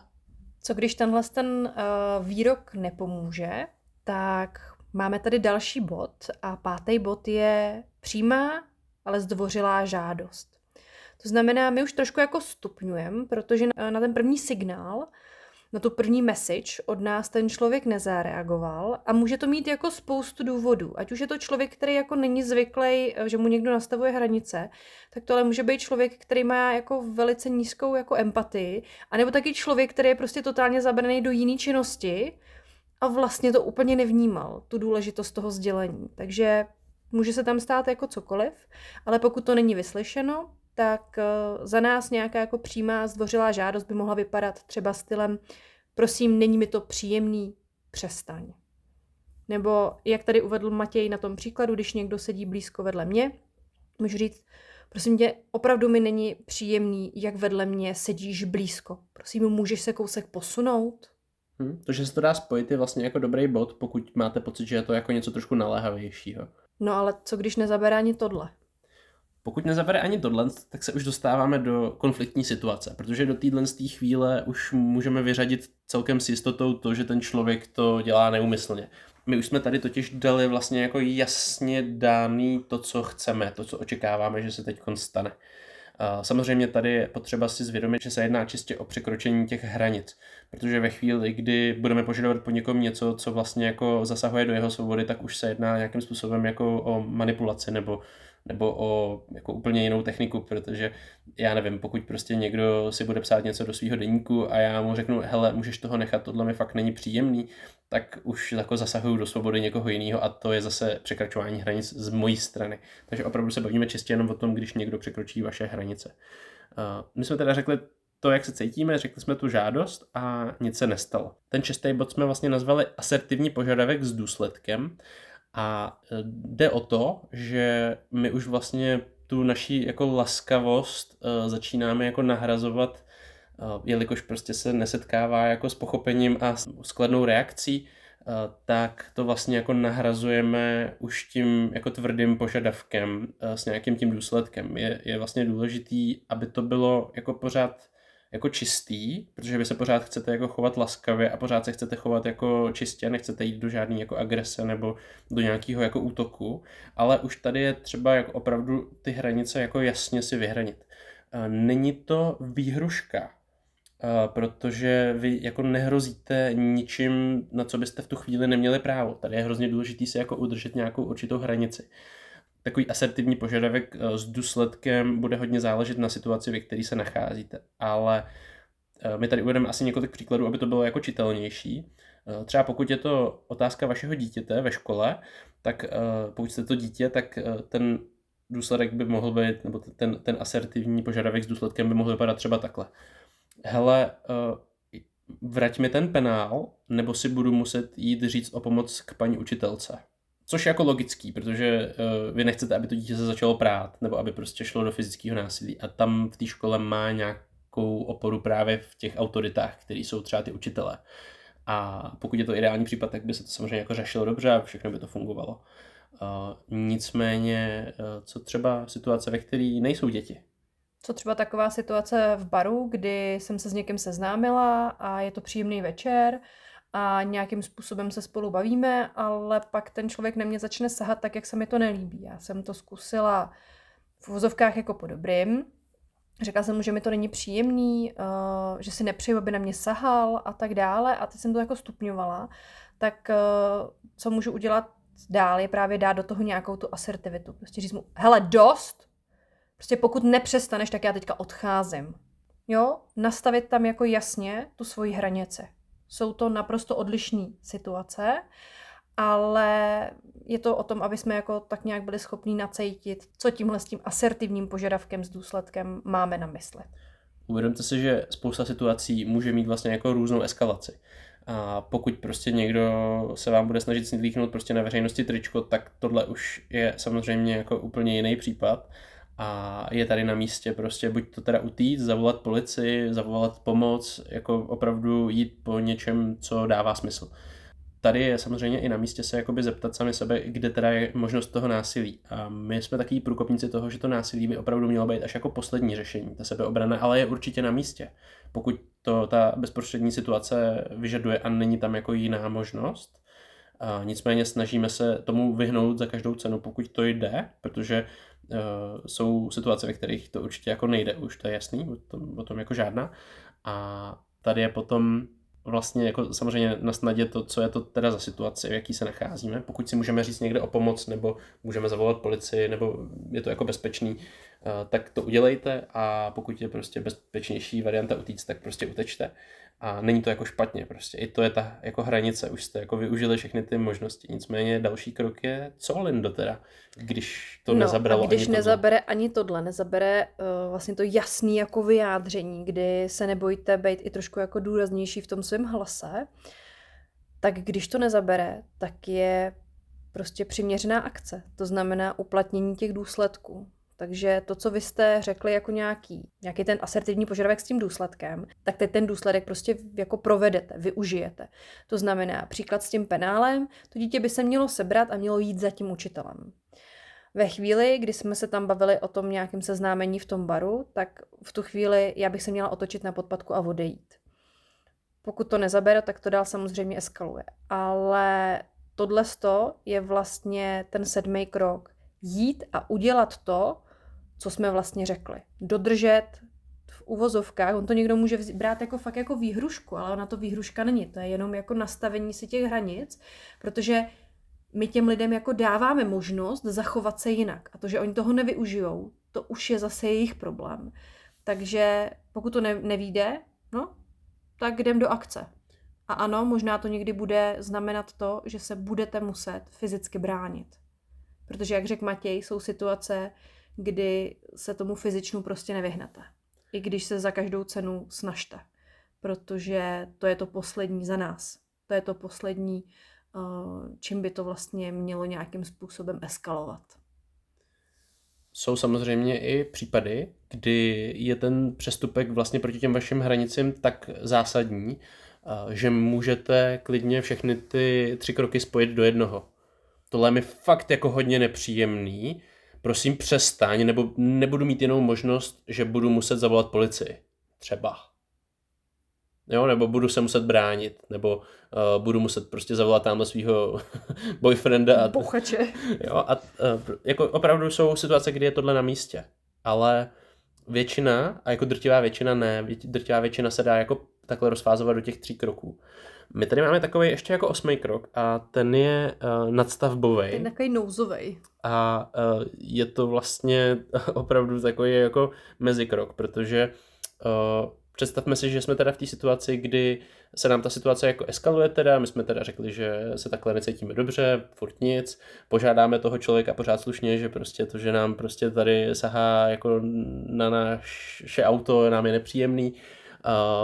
S2: Co když tenhle ten uh, výrok nepomůže, tak máme tady další bod a pátý bod je přímá, ale zdvořilá žádost. To znamená, my už trošku jako stupňujeme, protože na ten první signál na tu první message od nás ten člověk nezareagoval a může to mít jako spoustu důvodů. Ať už je to člověk, který jako není zvyklý, že mu někdo nastavuje hranice, tak to ale může být člověk, který má jako velice nízkou jako empatii, anebo taky člověk, který je prostě totálně zabraný do jiné činnosti a vlastně to úplně nevnímal, tu důležitost toho sdělení. Takže může se tam stát jako cokoliv, ale pokud to není vyslyšeno, tak eh, za nás nějaká jako přímá zdvořilá žádost by mohla vypadat třeba stylem prosím, není mi to příjemný, přestaň. Nebo jak tady uvedl Matěj na tom příkladu, když někdo sedí blízko vedle mě, můžu říct, prosím tě, opravdu mi není příjemný, jak vedle mě sedíš blízko. Prosím, můžeš se kousek posunout?
S1: Hmm, to, že se to dá spojit, je vlastně jako dobrý bod, pokud máte pocit, že je to jako něco trošku naléhavějšího.
S2: No ale co když nezabere ani tohle?
S1: Pokud nezabere ani tohle, tak se už dostáváme do konfliktní situace, protože do téhle chvíle už můžeme vyřadit celkem s jistotou to, že ten člověk to dělá neumyslně. My už jsme tady totiž dali vlastně jako jasně dáný to, co chceme, to, co očekáváme, že se teď stane. Samozřejmě tady je potřeba si zvědomit, že se jedná čistě o překročení těch hranic, protože ve chvíli, kdy budeme požadovat po někom něco, co vlastně jako zasahuje do jeho svobody, tak už se jedná nějakým způsobem jako o manipulaci nebo nebo o jako úplně jinou techniku, protože já nevím, pokud prostě někdo si bude psát něco do svého deníku a já mu řeknu, hele, můžeš toho nechat, tohle mi fakt není příjemný, tak už jako zasahuju do svobody někoho jiného a to je zase překračování hranic z mojí strany. Takže opravdu se bavíme čistě jenom o tom, když někdo překročí vaše hranice. My jsme teda řekli to, jak se cítíme, řekli jsme tu žádost a nic se nestalo. Ten čestý bod jsme vlastně nazvali asertivní požadavek s důsledkem a e, jde o to, že my už vlastně tu naší jako laskavost uh, začínáme jako nahrazovat, uh, jelikož prostě se nesetkává jako s pochopením a s kladnou reakcí, uh, tak to vlastně jako nahrazujeme už tím jako tvrdým požadavkem uh, s nějakým tím důsledkem. Je, je vlastně důležitý, aby to bylo jako pořád jako čistý, protože vy se pořád chcete jako chovat laskavě a pořád se chcete chovat jako čistě, nechcete jít do žádné jako agrese nebo do nějakého jako útoku, ale už tady je třeba jako opravdu ty hranice jako jasně si vyhranit. Není to výhruška, protože vy jako nehrozíte ničím, na co byste v tu chvíli neměli právo. Tady je hrozně důležité si jako udržet nějakou určitou hranici takový asertivní požadavek eh, s důsledkem bude hodně záležet na situaci, ve které se nacházíte. Ale eh, my tady uvedeme asi několik příkladů, aby to bylo jako čitelnější. Eh, třeba pokud je to otázka vašeho dítěte ve škole, tak pokud jste to dítě, tak ten důsledek by mohl být, nebo ten, ten asertivní požadavek s důsledkem by mohl vypadat třeba takhle. Hele, vrať mi ten penál, nebo si budu muset jít říct o pomoc k paní učitelce. Což je jako logický, protože uh, vy nechcete, aby to dítě se začalo prát, nebo aby prostě šlo do fyzického násilí. A tam v té škole má nějakou oporu právě v těch autoritách, které jsou třeba ty učitelé. A pokud je to ideální případ, tak by se to samozřejmě jako řešilo dobře a všechno by to fungovalo. Uh, nicméně, uh, co třeba situace, ve které nejsou děti?
S2: Co třeba taková situace v baru, kdy jsem se s někým seznámila a je to příjemný večer a nějakým způsobem se spolu bavíme, ale pak ten člověk na mě začne sahat tak, jak se mi to nelíbí. Já jsem to zkusila v vozovkách jako po dobrým. Řekla jsem mu, že mi to není příjemný, uh, že si nepřeju, aby na mě sahal a tak dále. A teď jsem to jako stupňovala. Tak uh, co můžu udělat dál, je právě dát do toho nějakou tu asertivitu. Prostě říct mu, hele, dost! Prostě pokud nepřestaneš, tak já teďka odcházím. Jo? Nastavit tam jako jasně tu svoji hranici. Jsou to naprosto odlišné situace, ale je to o tom, aby jsme jako tak nějak byli schopní nacejtit, co tímhle s tím asertivním požadavkem s důsledkem máme na mysli.
S1: Uvědomte si, že spousta situací může mít vlastně jako různou eskalaci. A pokud prostě někdo se vám bude snažit snídlíknout prostě na veřejnosti tričko, tak tohle už je samozřejmě jako úplně jiný případ a je tady na místě prostě buď to teda utíct, zavolat policii, zavolat pomoc, jako opravdu jít po něčem, co dává smysl. Tady je samozřejmě i na místě se jakoby zeptat sami sebe, kde teda je možnost toho násilí. A my jsme takový průkopníci toho, že to násilí by opravdu mělo být až jako poslední řešení, ta sebeobrana, ale je určitě na místě. Pokud to ta bezprostřední situace vyžaduje a není tam jako jiná možnost, a nicméně snažíme se tomu vyhnout za každou cenu, pokud to jde, protože jsou situace, ve kterých to určitě jako nejde, už to je jasný, o tom, o tom jako žádná. A tady je potom vlastně jako samozřejmě na snadě to, co je to teda za situaci, v jaký se nacházíme. Pokud si můžeme říct někde o pomoc, nebo můžeme zavolat policii, nebo je to jako bezpečný, eh, tak to udělejte a pokud je prostě bezpečnější varianta utíct, tak prostě utečte a není to jako špatně prostě. I to je ta jako hranice, už jste jako využili všechny ty možnosti. Nicméně další krok je, co Lindo teda, když to
S2: no,
S1: nezabralo
S2: a když
S1: ani
S2: nezabere tohle. ani tohle, nezabere uh, vlastně to jasný jako vyjádření, kdy se nebojte být i trošku jako důraznější v tom svém hlase, tak když to nezabere, tak je prostě přiměřená akce. To znamená uplatnění těch důsledků. Takže to, co vy jste řekli jako nějaký, nějaký ten asertivní požadavek s tím důsledkem, tak teď ten důsledek prostě jako provedete, využijete. To znamená, příklad s tím penálem, to dítě by se mělo sebrat a mělo jít za tím učitelem. Ve chvíli, kdy jsme se tam bavili o tom nějakém seznámení v tom baru, tak v tu chvíli já bych se měla otočit na podpadku a odejít. Pokud to nezabere, tak to dál samozřejmě eskaluje. Ale tohle je vlastně ten sedmý krok. Jít a udělat to, co jsme vlastně řekli. Dodržet v uvozovkách, on to někdo může brát jako fakt jako výhrušku, ale ona to výhruška není, to je jenom jako nastavení si těch hranic, protože my těm lidem jako dáváme možnost zachovat se jinak. A to, že oni toho nevyužijou, to už je zase jejich problém. Takže pokud to ne, nevíde, no, tak jdem do akce. A ano, možná to někdy bude znamenat to, že se budete muset fyzicky bránit. Protože, jak řekl Matěj, jsou situace, kdy se tomu fyzičnu prostě nevyhnete. I když se za každou cenu snažte. Protože to je to poslední za nás. To je to poslední, eh, čím by to vlastně mělo nějakým způsobem eskalovat.
S1: Jsou samozřejmě i případy, kdy je ten přestupek vlastně proti těm vašim hranicím tak zásadní, eh, že můžete klidně všechny ty tři kroky spojit do jednoho. Tohle je mi fakt jako hodně nepříjemný, prosím přestaň, nebo nebudu mít jinou možnost, že budu muset zavolat policii. Třeba. Jo, nebo budu se muset bránit, nebo uh, budu muset prostě zavolat tamhle svého boyfrienda. A,
S2: Bochače.
S1: Jo, a uh, jako opravdu jsou situace, kdy je tohle na místě. Ale většina, a jako drtivá většina ne, drtivá většina se dá jako takhle rozfázovat do těch tří kroků. My tady máme takový ještě jako osmý krok a ten je uh, nadstavbový.
S2: Ten takový nouzový.
S1: A uh, je to vlastně opravdu takový jako mezikrok, protože uh, představme si, že jsme teda v té situaci, kdy se nám ta situace jako eskaluje teda, my jsme teda řekli, že se takhle necítíme dobře, furt nic, požádáme toho člověka pořád slušně, že prostě to, že nám prostě tady sahá jako na naše auto, nám je nepříjemný,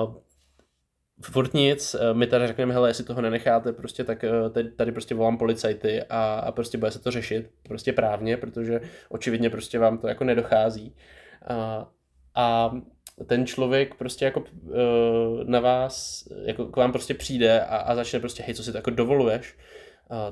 S1: uh, furt nic, eh, my tady řekneme, hele, jestli toho nenecháte, prostě tak eh, tady prostě volám policajty a, a prostě bude se to řešit, prostě právně, protože očividně prostě vám to jako nedochází. A, a ten člověk prostě jako uh, na vás, jako k vám prostě přijde a, a začne prostě, hej, co si to jako dovoluješ,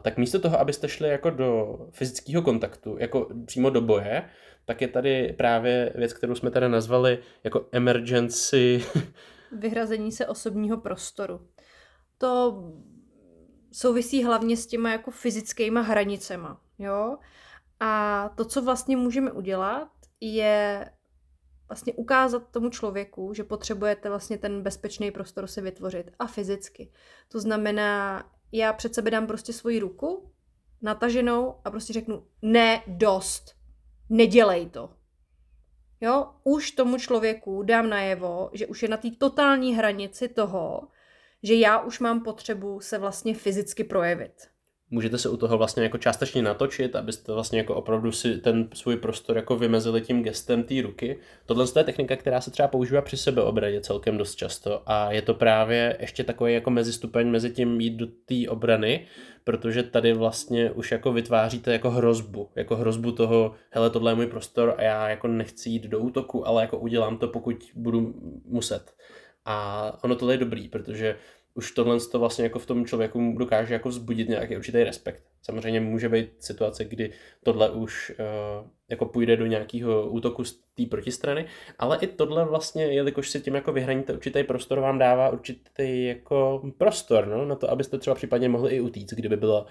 S1: tak místo toho, abyste šli jako do fyzického kontaktu, jako přímo do boje, tak je tady právě věc, kterou jsme tady nazvali jako emergency
S2: vyhrazení se osobního prostoru. To souvisí hlavně s těma jako fyzickýma hranicema, jo? A to, co vlastně můžeme udělat, je vlastně ukázat tomu člověku, že potřebujete vlastně ten bezpečný prostor si vytvořit a fyzicky. To znamená, já před sebe dám prostě svoji ruku nataženou a prostě řeknu ne, dost, nedělej to. Jo, už tomu člověku dám najevo, že už je na té totální hranici toho, že já už mám potřebu se vlastně fyzicky projevit.
S1: můžete se u toho vlastně jako částečně natočit, abyste vlastně jako opravdu si ten svůj prostor jako vymezili tím gestem té ruky. Tohle je technika, která se třeba používá při sebeobraně celkem dost často a je to právě ještě takový jako mezistupeň mezi tím jít do té obrany, protože tady vlastně už jako vytváříte jako hrozbu, jako hrozbu toho, hele, tohle je můj prostor a já jako nechci jít do útoku, ale jako udělám to, pokud budu muset. A ono tohle je dobrý, protože už tohle to vlastně jako v tom člověku dokáže jako vzbudit nějaký určitý respekt. Samozřejmě může být situace, kdy tohle už uh, jako půjde do nějakého útoku z té protistrany, ale i tohle vlastně, jelikož si tím jako vyhraníte určitý prostor, vám dává určitý jako prostor no, na to, abyste třeba případně mohli i utíct, kdyby byla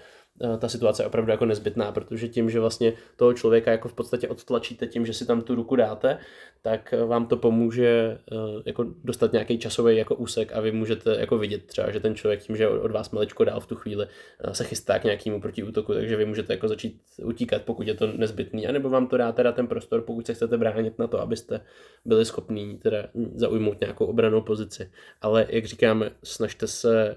S1: ta situace opravdu jako nezbytná, protože tím, že vlastně toho člověka jako v podstatě odtlačíte tím, že si tam tu ruku dáte, tak vám to pomůže uh, jako dostat nějaký časový jako úsek a vy můžete jako vidět třeba, že ten člověk tím, že od vás maličko dál v tu chvíli se chystá k nějakému protiútoku, takže vy můžete jako začít utíkat, pokud je to nezbytný, anebo vám to dá teda ten prostor, pokud se chcete bránit na to, abyste byli schopní teda zaujmout nějakou obranou pozici. Ale jak říkáme, snažte se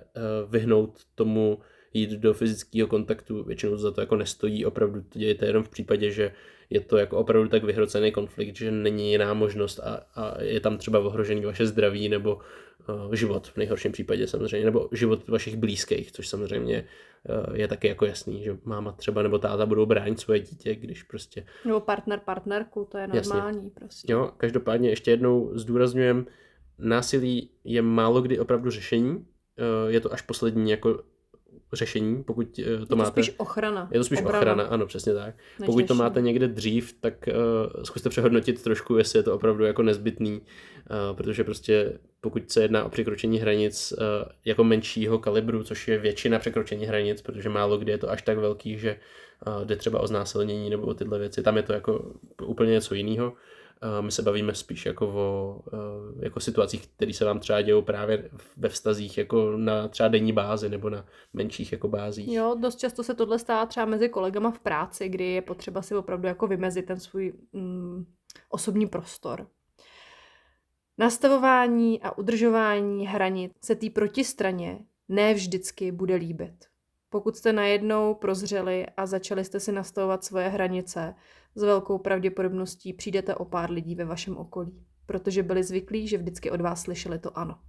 S1: vyhnout tomu jít do fyzického kontaktu, většinou za to jako nestojí, opravdu to dějete jenom v případě, že je to jako opravdu tak vyhrocený konflikt, že není jiná možnost a, a je tam třeba ohrožený vaše zdraví nebo uh, život v nejhorším případě samozřejmě, nebo život vašich blízkých, což samozřejmě uh, je taky jako jasný, že máma třeba nebo táta budou bránit svoje dítě, když prostě...
S2: Nebo partner partnerku, to je normální Jasně. prostě.
S1: Jo, každopádně ještě jednou zdůrazňujem, násilí je málo kdy opravdu řešení, uh, je to až poslední jako řešení, pokud eh, to, to máte...
S2: spíš ochrana.
S1: Je to spíš Obrana. ochrana, ano, přesně tak. Než pokud to máte někde dřív, tak uh, zkuste přehodnotit trošku, jestli je to opravdu jako nezbytný, uh, protože prostě pokud se jedná o překročení hranic uh, jako menšího kalibru, což je většina překročení hranic, protože málo kdy je to až tak velký, že uh, jde třeba o znásilnění nebo o tyhle věci, tam je to jako úplně něco jiného, my se bavíme spíš jako o eh, jako situacích, které se vám třeba dějou právě ve vztazích jako na třeba denní bázi nebo na menších jako bázích.
S2: Jo, dost často se tohle stává třeba mezi kolegama v práci, kdy je potřeba si opravdu jako vymezit ten svůj mm, osobní prostor. Nastavování a udržování hranic se té protistraně ne vždycky bude líbit. Pokud jste najednou prozřeli a začali jste si nastavovat svoje hranice, s velkou pravděpodobností přijdete o pár lidí ve vašem okolí, protože byli zvyklí, že vždycky od vás slyšeli to ano.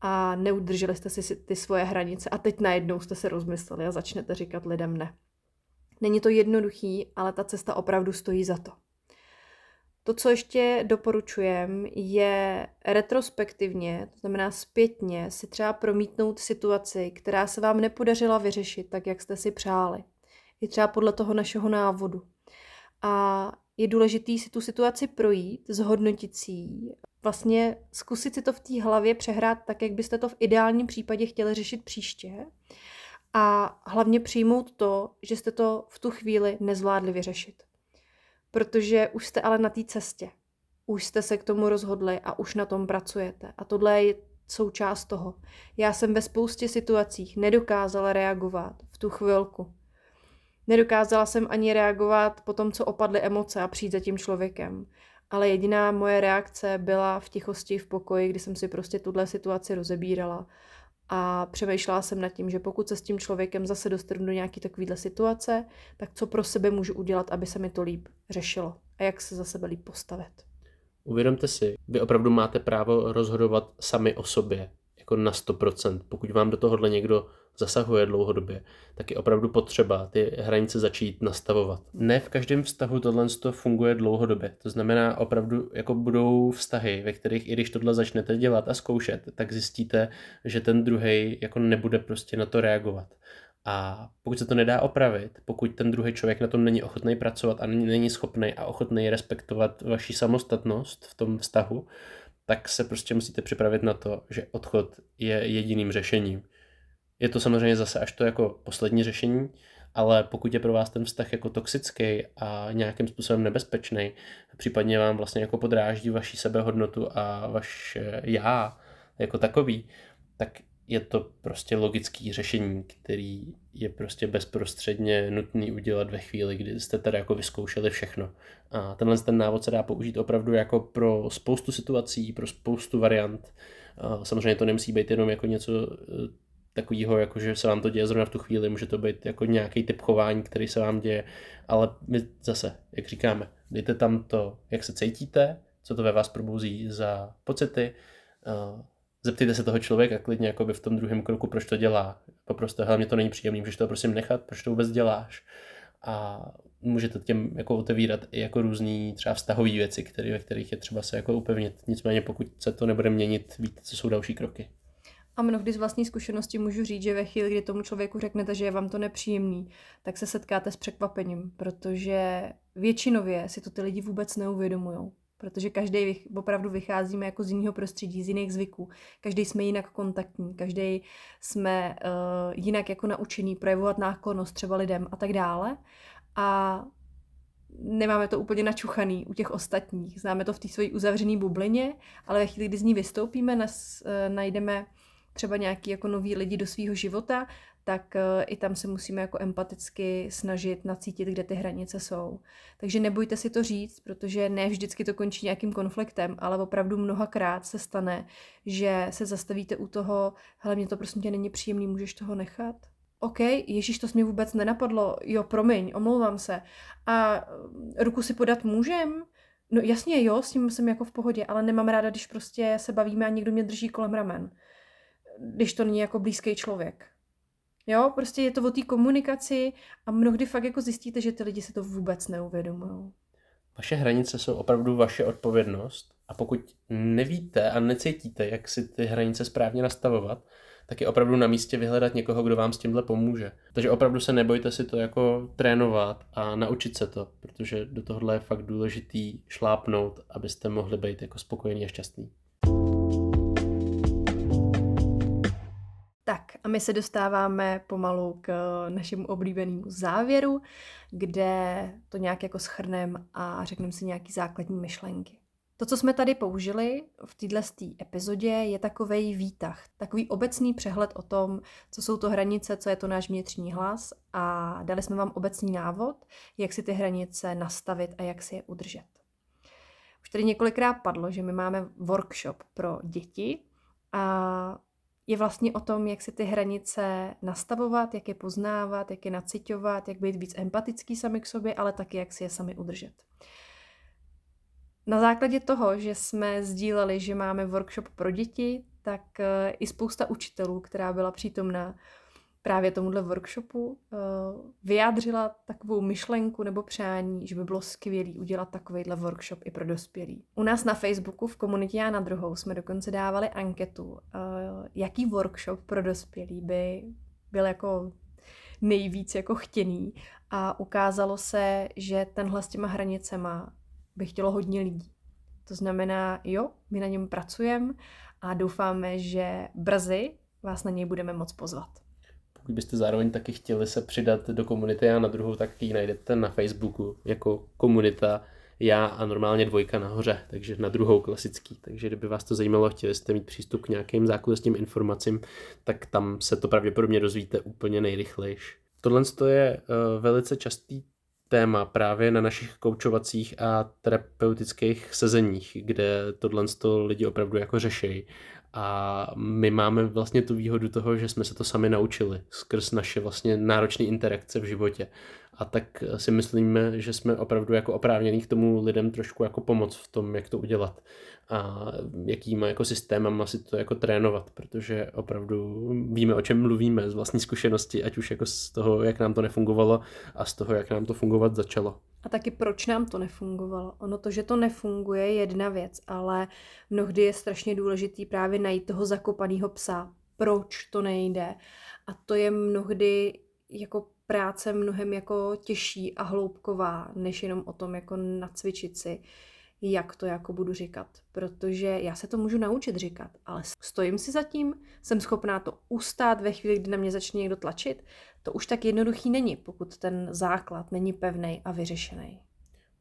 S2: A neudrželi jste si ty svoje hranice a teď najednou jste se rozmysleli a začnete říkat lidem ne. Není to jednoduchý, ale ta cesta opravdu stojí za to. To, co ještě doporučujem, je retrospektivně, to znamená zpětně, si třeba promítnout situaci, která se vám nepodařila vyřešit tak, jak jste si přáli. I třeba podle toho našeho návodu. A je důležité si tu situaci projít, zhodnotit si ji, vlastně zkusit si to v té hlavě přehrát tak, jak byste to v ideálním případě chtěli řešit příště. A hlavně přijmout to, že jste to v tu chvíli nezvládli vyřešit. Protože už jste ale na té cestě. Už jste se k tomu rozhodli a už na tom pracujete. A tohle je součást toho. Já jsem ve spoustě situacích nedokázala reagovat v tu chvilku. Nedokázala jsem ani reagovat po tom, co opadly emoce a přijít za tím člověkem. Ale jediná moje reakce byla v tichosti v pokoji, kdy jsem si prostě tuhle situaci rozebírala. A přemýšlela jsem nad tím, že pokud se s tím člověkem zase dostanu do nějaké takovéhle situace, tak co pro sebe můžu udělat, aby se mi to líp řešilo a jak se za sebe líp postavit.
S1: Uvědomte si, vy opravdu máte právo rozhodovat sami o sobě, jako na 100%. Pokud vám do tohohle někdo zasahuje dlouhodobě, tak je opravdu potřeba ty hranice začít nastavovat. Ne v každém vztahu tohle funguje dlouhodobě. To znamená, opravdu jako budou vztahy, ve kterých i když tohle začnete dělat a zkoušet, tak zjistíte, že ten druhý jako nebude prostě na to reagovat. A pokud se to nedá opravit, pokud ten druhý člověk na tom není ochotný pracovat a není schopný a ochotný respektovat vaši samostatnost v tom vztahu, tak se prostě musíte připravit na to, že odchod je jediným řešením. Je to samozřejmě zase až to jako poslední řešení, ale pokud je pro vás ten vztah jako toxický a nějakým způsobem nebezpečný, případně vám vlastně jako podráždí vaši sebehodnotu a vaše já jako takový, tak je to prostě logický řešení, který je prostě bezprostředně nutný udělat ve chvíli, kdy jste tady jako vyzkoušeli všechno. A tenhle ten návod se dá použít opravdu jako pro spoustu situací, pro spoustu variant. A samozřejmě to nemusí být jenom jako něco takového, jako že se vám to děje zrovna v tu chvíli, může to být jako nějaký typ chování, který se vám děje, ale my zase, jak říkáme, dejte tam to, jak se cítíte, co to ve vás probouzí za pocity, uh, zeptejte se toho člověka klidně jakoby v tom druhém kroku, proč to dělá. Poprosto, hlavně to není příjemný, můžeš to prosím nechat, proč to vůbec děláš. A můžete těm jako otevírat i jako různý třeba vztahové věci, které, ve kterých je třeba se jako upevnit. Nicméně pokud se to nebude měnit, víte, co jsou další kroky.
S2: A mnohdy z vlastní zkušenosti můžu říct, že ve chvíli, kdy tomu člověku řeknete, že je vám to nepříjemný, tak se setkáte s překvapením, protože většinově si to ty lidi vůbec neuvědomují. Protože každý opravdu vycházíme jako z jiného prostředí, z jiných zvyků. Každý jsme jinak kontaktní, každý jsme uh, jinak jako naučený projevovat náklonost třeba lidem a tak dále. A nemáme to úplně načuchaný u těch ostatních. Známe to v té své uzavřené bublině, ale ve chvíli, kdy z ní vystoupíme, nas, uh, najdeme třeba nějaký jako nový lidi do svého života, tak uh, i tam se musíme jako empaticky snažit nacítit, kde ty hranice jsou. Takže nebojte si to říct, protože ne vždycky to končí nějakým konfliktem, ale opravdu mnohakrát se stane, že se zastavíte u toho, hele, mě to prosím tě není příjemný, můžeš toho nechat? OK, Ježíš, to mě vůbec nenapadlo, jo, promiň, omlouvám se. A eh, ruku si podat můžem? No jasně, jo, s tím jsem jako v pohodě, ale nemám ráda, když prostě se bavíme a někdo mě drží kolem ramen. Když to není jako blízký člověk. Jo, prostě je to o té komunikaci a mnohdy fakt jako zjistíte, že ty lidi se to vůbec neuvědomují.
S1: Vaše hranice jsou opravdu vaše odpovědnost a pokud nevíte a necítíte, jak si ty hranice správně nastavovat, tak je opravdu na místě vyhledat někoho, kdo vám s tímhle pomůže. Takže opravdu se nebojte si to jako trénovat a naučit se to, protože do tohohle je fakt důležitý šlápnout, abyste mohli být jako spokojení a šťastný.
S2: A my se dostáváme pomalu k našemu oblíbenému závěru, kde to nějak jako schrneme a řekneme si nějaký základní myšlenky. To, co jsme tady použili v této epizodě, je takový výtah, takový obecný přehled o tom, co jsou to hranice, co je to náš vnitřní hlas a dali jsme vám obecný návod, jak si ty hranice nastavit a jak si je udržet. Už tady několikrát padlo, že my máme workshop pro děti a je vlastně o tom, jak si ty hranice nastavovat, jak je poznávat, jak je naciťovat, jak být víc empatický sami k sobě, ale taky jak si je sami udržet. Na základě toho, že jsme sdíleli, že máme workshop pro děti, tak eh, i spousta učitelů, která byla přítomná, právě tomuhle workshopu uh, vyjádřila takovou myšlenku nebo přání, že by bylo skvělé udělat takovýhle workshop i pro dospělí. U nás na Facebooku v komunitě Já na druhou jsme dokonce dávali anketu, uh, jaký workshop pro dospělí by byl jako nejvíc jako chtěný a ukázalo se, že tenhle s těma hranicema by chtělo hodně lidí. To znamená, jo, my na něm pracujeme a doufáme, že brzy vás na něj budeme moc pozvat.
S1: Pokud byste zároveň taky chtěli se přidat do komunity a na druhou, tak ji najdete na Facebooku jako komunita já a normálně dvojka nahoře, takže na druhou klasický. Takže kdyby vás to zajímalo, chtěli jste mít přístup k nějakým zákulisním informacím, tak tam se to pravděpodobně dozvíte úplně nejrychlejš. Tohle je uh, velice častý téma právě na našich koučovacích a terapeutických sezeních, kde tohle lidi opravdu jako řeší a my máme vlastně tu výhodu toho, že jsme se to sami naučili skrz naše vlastně náročné interakce v životě. A tak si myslíme, že jsme opravdu jako oprávnění k tomu lidem trošku jako pomoc v tom, jak to udělat a jakýma jako systémama si to jako trénovat, protože opravdu víme, o čem mluvíme z vlastní zkušenosti, ať už jako z toho, jak nám to nefungovalo a z toho, jak nám to fungovat začalo.
S2: A taky proč nám to nefungovalo. Ono to, že to nefunguje, je jedna věc, ale mnohdy je strašně důležitý právě najít toho zakopaného psa. Proč to nejde? A to je mnohdy jako práce mnohem jako těžší a hloubková, než jenom o tom jako nacvičit si, jak to jako budu říkat. Protože já se to můžu naučit říkat, ale stojím si za tím, jsem schopná to ustát ve chvíli, kdy na mě začne někdo tlačit, to už tak jednoduchý není, pokud ten základ není pevný a vyřešený.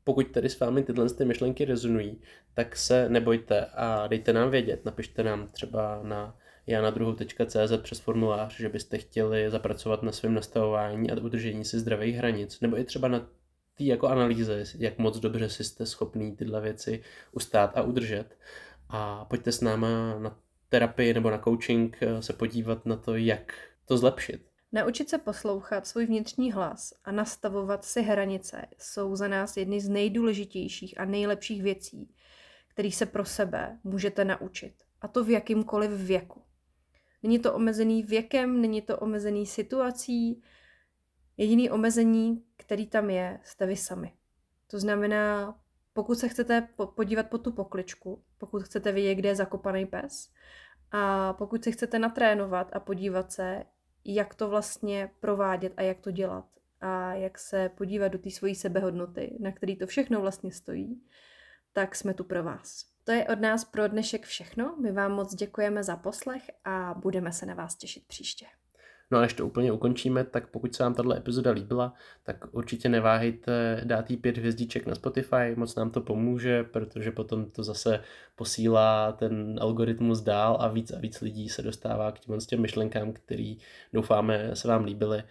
S1: Pokud tedy s vámi tyhle ty myšlenky rezonují, tak se nebojte a dejte nám vědět. Napište nám třeba na janadruhu.cz přes formulář, že byste chtěli zapracovat na svém nastavování a udržení si zdravých hranic, nebo i třeba na té jako analýze, jak moc dobře si jste schopný tyhle věci ustát a udržet. A pojďte s náma na terapii nebo na coaching eh, se podívat na to, jak to zlepšit.
S2: Naučit se poslouchat svůj vnitřní hlas a nastavovat si hranice jsou za nás jedny z nejdůležitějších a nejlepších věcí, kterých se pro sebe můžete naučit. A to v jakýmkoliv věku. Není to omezený věkem, není to omezený situací. Jediný omezení, který tam je, jste vy sami. To znamená, pokud se chcete podívat po tu pokličku, pokud chcete vidět, kde je zakopaný pes, a pokud se chcete natrénovat a podívat se, jak to vlastně provádět a jak to dělat a jak se podívat do té svojí sebehodnoty, na který to všechno vlastně stojí, tak jsme tu pro vás. To je od nás pro dnešek všechno. My vám moc děkujeme za poslech a budeme se na vás těšit příště.
S1: No a než to úplně ukončíme, tak pokud se vám tato epizoda líbila, tak určitě neváhejte dát jí pět hvězdiček na Spotify, moc nám to pomůže, protože potom to zase posílá ten algoritmus dál a víc a víc lidí se dostává k těm, těm myšlenkám, který doufáme se vám líbily.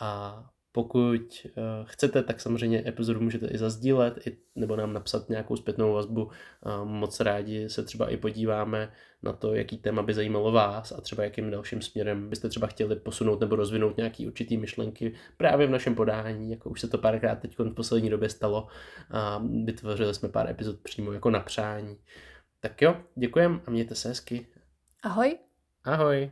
S1: A pokud uh, chcete, tak samozřejmě epizodu můžete i zazdílet, i, nebo nám napsat nějakou zpětnou vazbu. Uh, moc rádi se třeba i podíváme na to, jaký téma by zajímalo vás a třeba jakým dalším směrem byste třeba chtěli posunout nebo rozvinout nějaký určitý myšlenky právě v našem podání, jako už se to párkrát teď v poslední době stalo a vytvořili jsme pár epizod přímo jako na přání. Tak jo, děkujem a mějte se hezky.
S2: Ahoj.
S1: Ahoj.